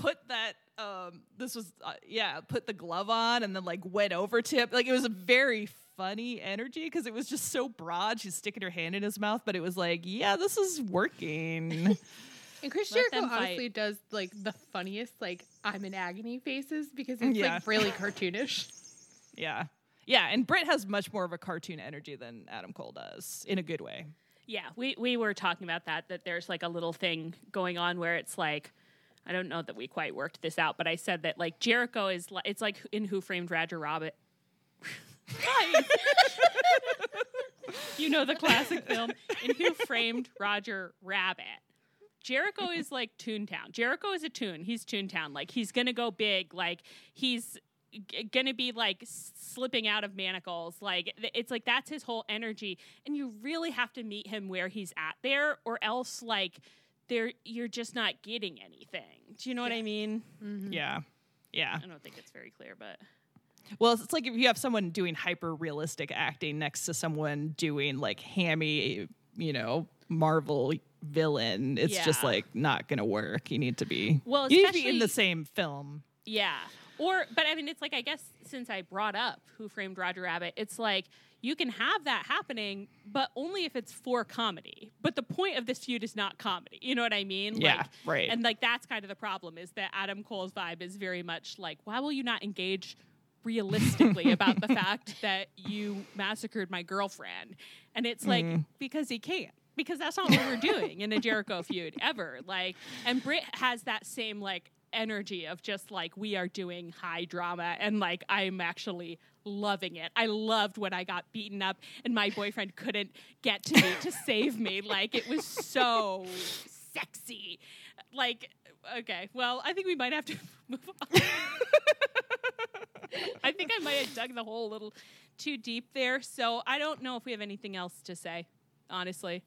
put that um this was uh, yeah, put the glove on and then like went over to him. Like it was a very funny energy because it was just so broad. She's sticking her hand in his mouth, but it was like, yeah, this is working. And Chris Let Jericho honestly does like the funniest, like I'm in agony faces because it's Yeah. like really cartoonish. yeah. Yeah, and Britt has much more of a cartoon energy than Adam Cole does in a good way. Yeah, we, we were talking about that, that there's like a little thing going on where it's like, I don't know that we quite worked this out, but I said that like Jericho is, li- it's like in Who Framed Roger Rabbit. You know the classic film in Who Framed Roger Rabbit. Jericho is like Toontown. Jericho is a tune. He's Toontown. Like he's gonna go big. Like he's g- gonna be like slipping out of manacles. Like th- it's like that's his whole energy. And you really have to meet him where he's at there, or else like there you're just not getting anything. Do you know what I mean? Mm-hmm. Yeah. Yeah. I don't think it's very clear, but Well, it's like if you have someone doing hyper realistic acting next to someone doing like hammy, you know, Marvel villain, it's just like not gonna work. You need to be Well, you need to be in the same film. Yeah. Or, but I mean, it's like, I guess since I brought up Who Framed Roger Rabbit, it's like you can have that happening, but only if it's for comedy. But the point of this feud is not comedy. You know what I mean? Yeah, Like, right. And like, that's kind of the problem is that Adam Cole's vibe is very much like, why will you not engage realistically about the fact that you massacred my girlfriend? And it's like, Mm. because he can't. Because that's not what we're doing in a Jericho feud ever. Like, and Britt has that same like energy of just like we are doing high drama, and like I'm actually loving it. I loved when I got beaten up and my boyfriend couldn't get to me to save me. Like it was so sexy. Like, okay, well, I think we might have to move on. I think I might have dug the hole a little too deep there. So I don't know if we have anything else to say, honestly.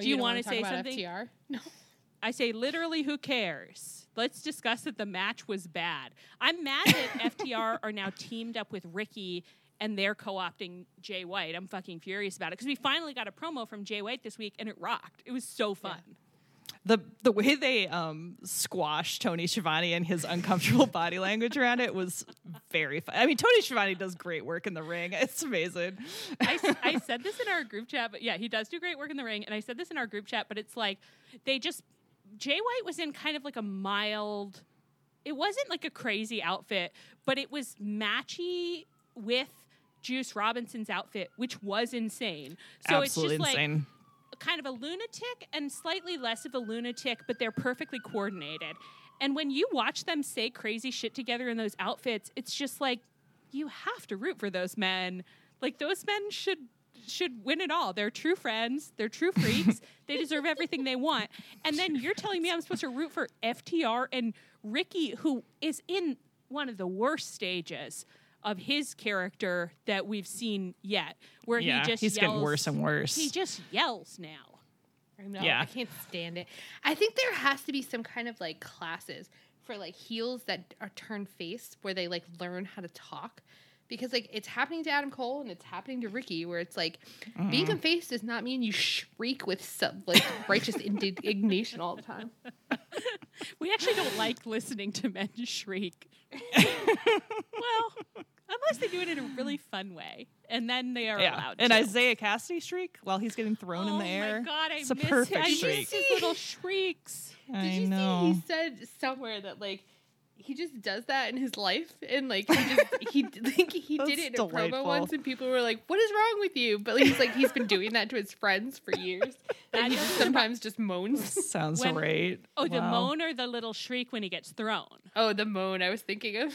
Oh, Do you don't wanna wanna say about something? FTR? No. I say literally who cares? Let's discuss that the match was bad. I'm mad that FTR are now teamed up with Ricky and they're co-opting Jay White. I'm fucking furious about it because we finally got a promo from Jay White this week and it rocked. It was so fun. The the way they um squashed Tony Schiavone and his uncomfortable body language around it was very fun. I mean, Tony Schiavone does great work in the ring. It's amazing. I, I said this in our group chat, but yeah, he does do great work in the ring. And I said this in our group chat, but it's like they just Jay White was in kind of like a mild. It wasn't like a crazy outfit, but it was matchy with Juice Robinson's outfit, which was insane. So Absolutely it's just insane. like kind of a lunatic and slightly less of a lunatic, but they're perfectly coordinated. And when you watch them say crazy shit together in those outfits, it's just like you have to root for those men. Like those men should should win it all. They're true friends. They're true freaks. they deserve everything they want. And then you're telling me I'm supposed to root for FTR and Ricky, who is in one of the worst stages of his character that we've seen yet, where yeah, he just he's yells, getting worse and worse. He just yells now. I know. Yeah. I can't stand it. I think there has to be some kind of like classes for like heels that are turned face where they like learn how to talk. Because like it's happening to Adam Cole and it's happening to Ricky, where it's like being mm-hmm. a face does not mean you shriek with some like righteous indignation all the time. We actually don't like listening to men shriek. well, unless they do it in a really fun way, and then they are yeah, allowed. and to. Isaiah Kassidy shriek while he's getting thrown in the air. Oh my god, I it's a miss, perfect I shriek. miss his little shrieks. I Did you know. see he said somewhere that like he just does that in his life and like he just he like he did it in a promo once and people were like, "What is wrong with you?" But he's like he's been doing that to his friends for years. That and he just sometimes just moans. Sounds When- great. Oh, the Wow. moan or the little shriek when he gets thrown. Oh, the moan I was thinking of.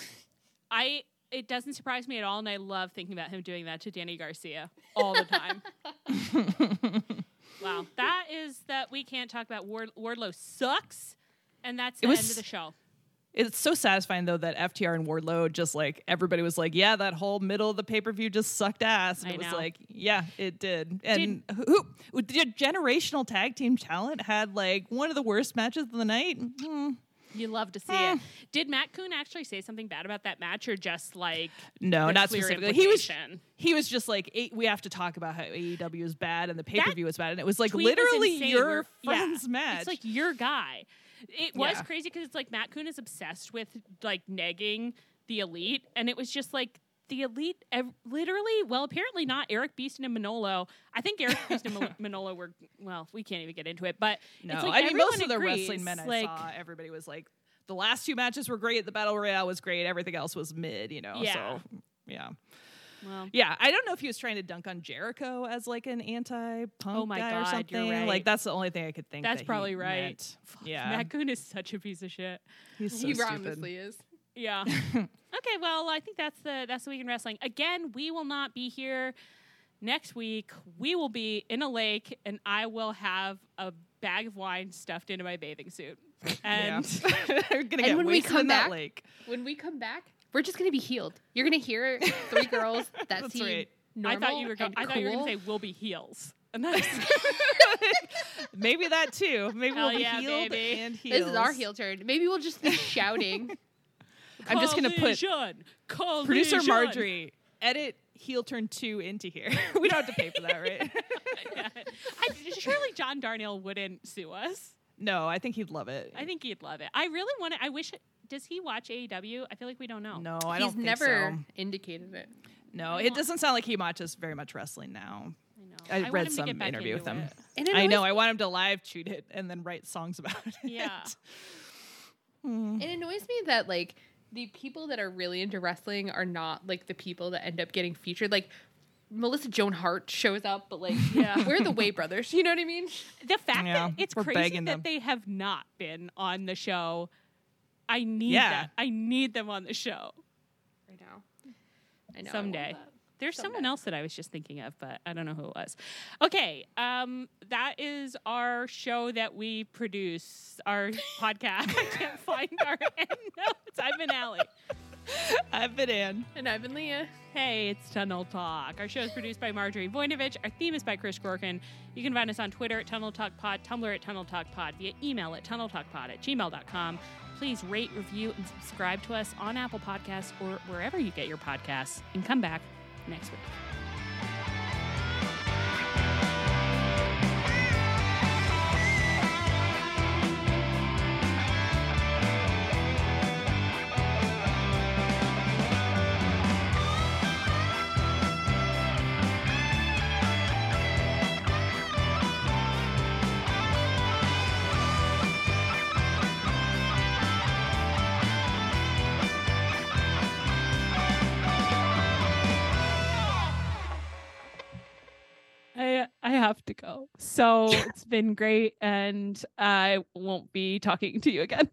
I it doesn't surprise me at all, and I love thinking about him doing that to Danny Garcia all the time. wow, that is that we can't talk about Ward, Wardlow sucks, and that's the was- end of the show. It's so satisfying though that FTR and Wardlow just like everybody was like, yeah, that whole middle of the pay per view just sucked ass, and I it was know. like, yeah, it did. And who, who did generational tag team talent had like one of the worst matches of the night? Hmm. You love to see Eh. it. Did Matt Coon actually say something bad about that match, or just like No, not specifically. He was he was just like, "Eh, we have to talk about how AEW is bad and the pay per view is bad, and it was like was literally your where- yeah, friend's match. It's like your guy. It was Yeah. crazy because it's like Matt Coon is obsessed with like negging the elite, and it was just like the elite, ev- literally. Well, apparently not Erik Beaston and Manolo. I think Erik Beaston and Manolo were well. We can't even get into it, but No, it's like I mean most of the agrees, wrestling men I like, saw, everybody was like, the last two matches were great, the battle royale was great, everything else was mid, you know. Yeah. So yeah, Well, yeah. I don't know if he was trying to dunk on Jericho as like an anti-punk Oh my guy God, or you're something. right. Like that's the only thing I could think. Of. That's that he probably right. Fuck, Yeah, Matt Coon is such a piece of shit. he's so he stupid. honestly is. Yeah. okay, well, I think that's the that's the week in wrestling. Again, we will not be here next week. We will be in a lake, and I will have a bag of wine stuffed into my bathing suit. Yeah. And We're gonna get when we wasted come in that back- lake. When we come back, we're just gonna be healed. You're gonna hear three girls that That's seem right. normal I thought you were go- I thought you were to say we'll be heels. And that's Maybe that too. Maybe Hell we'll be yeah, healed baby. and healed. This is our heel turn. Maybe we'll just be shouting. I'm just gonna put Collision! producer Marjorie edit heel turn two into here. we don't have to pay for that, right? Yeah. I, surely John Darnielle wouldn't sue us. no, I think he'd love it. I think he'd love it. I really want to. I wish. Does he watch AEW? I feel like we don't know. no, I He's don't think never so. indicated it. No, it doesn't sound like he watches very much wrestling now. I know. I want read some interview with him. it. And I know. I want him to live tweet it and then write songs about it. Yeah. Hmm. It annoys me that like the people that are really into wrestling are not like the people that end up getting featured. Like Melissa Joan Hart shows up, but like Yeah. we're the Way brothers. You know what I mean? The fact Yeah, that it's crazy that them. they have not been on the show. I need Yeah. that. I need them on the show I know. I know. Someday. want that. There's Someday. someone else that I was just thinking of, but I don't know who it was. Okay, um, that is our show that we produce, our podcast. I can't find our end notes. I've been Allie. I've been Anne. And I've been Leah. Hey, it's Tunnel Talk. Our show is produced by Marjorie Voinovich. Our theme is by Chris Gorkin. You can find us on Twitter at Tunnel Talk Pod, Tumblr at Tunnel Talk Pod, via email at tunneltalkpod at gmail.com. Please rate, review, and subscribe to us on Apple Podcasts or wherever you get your podcasts. And come back next week. Have to go. So it's been great and I won't be talking to you again.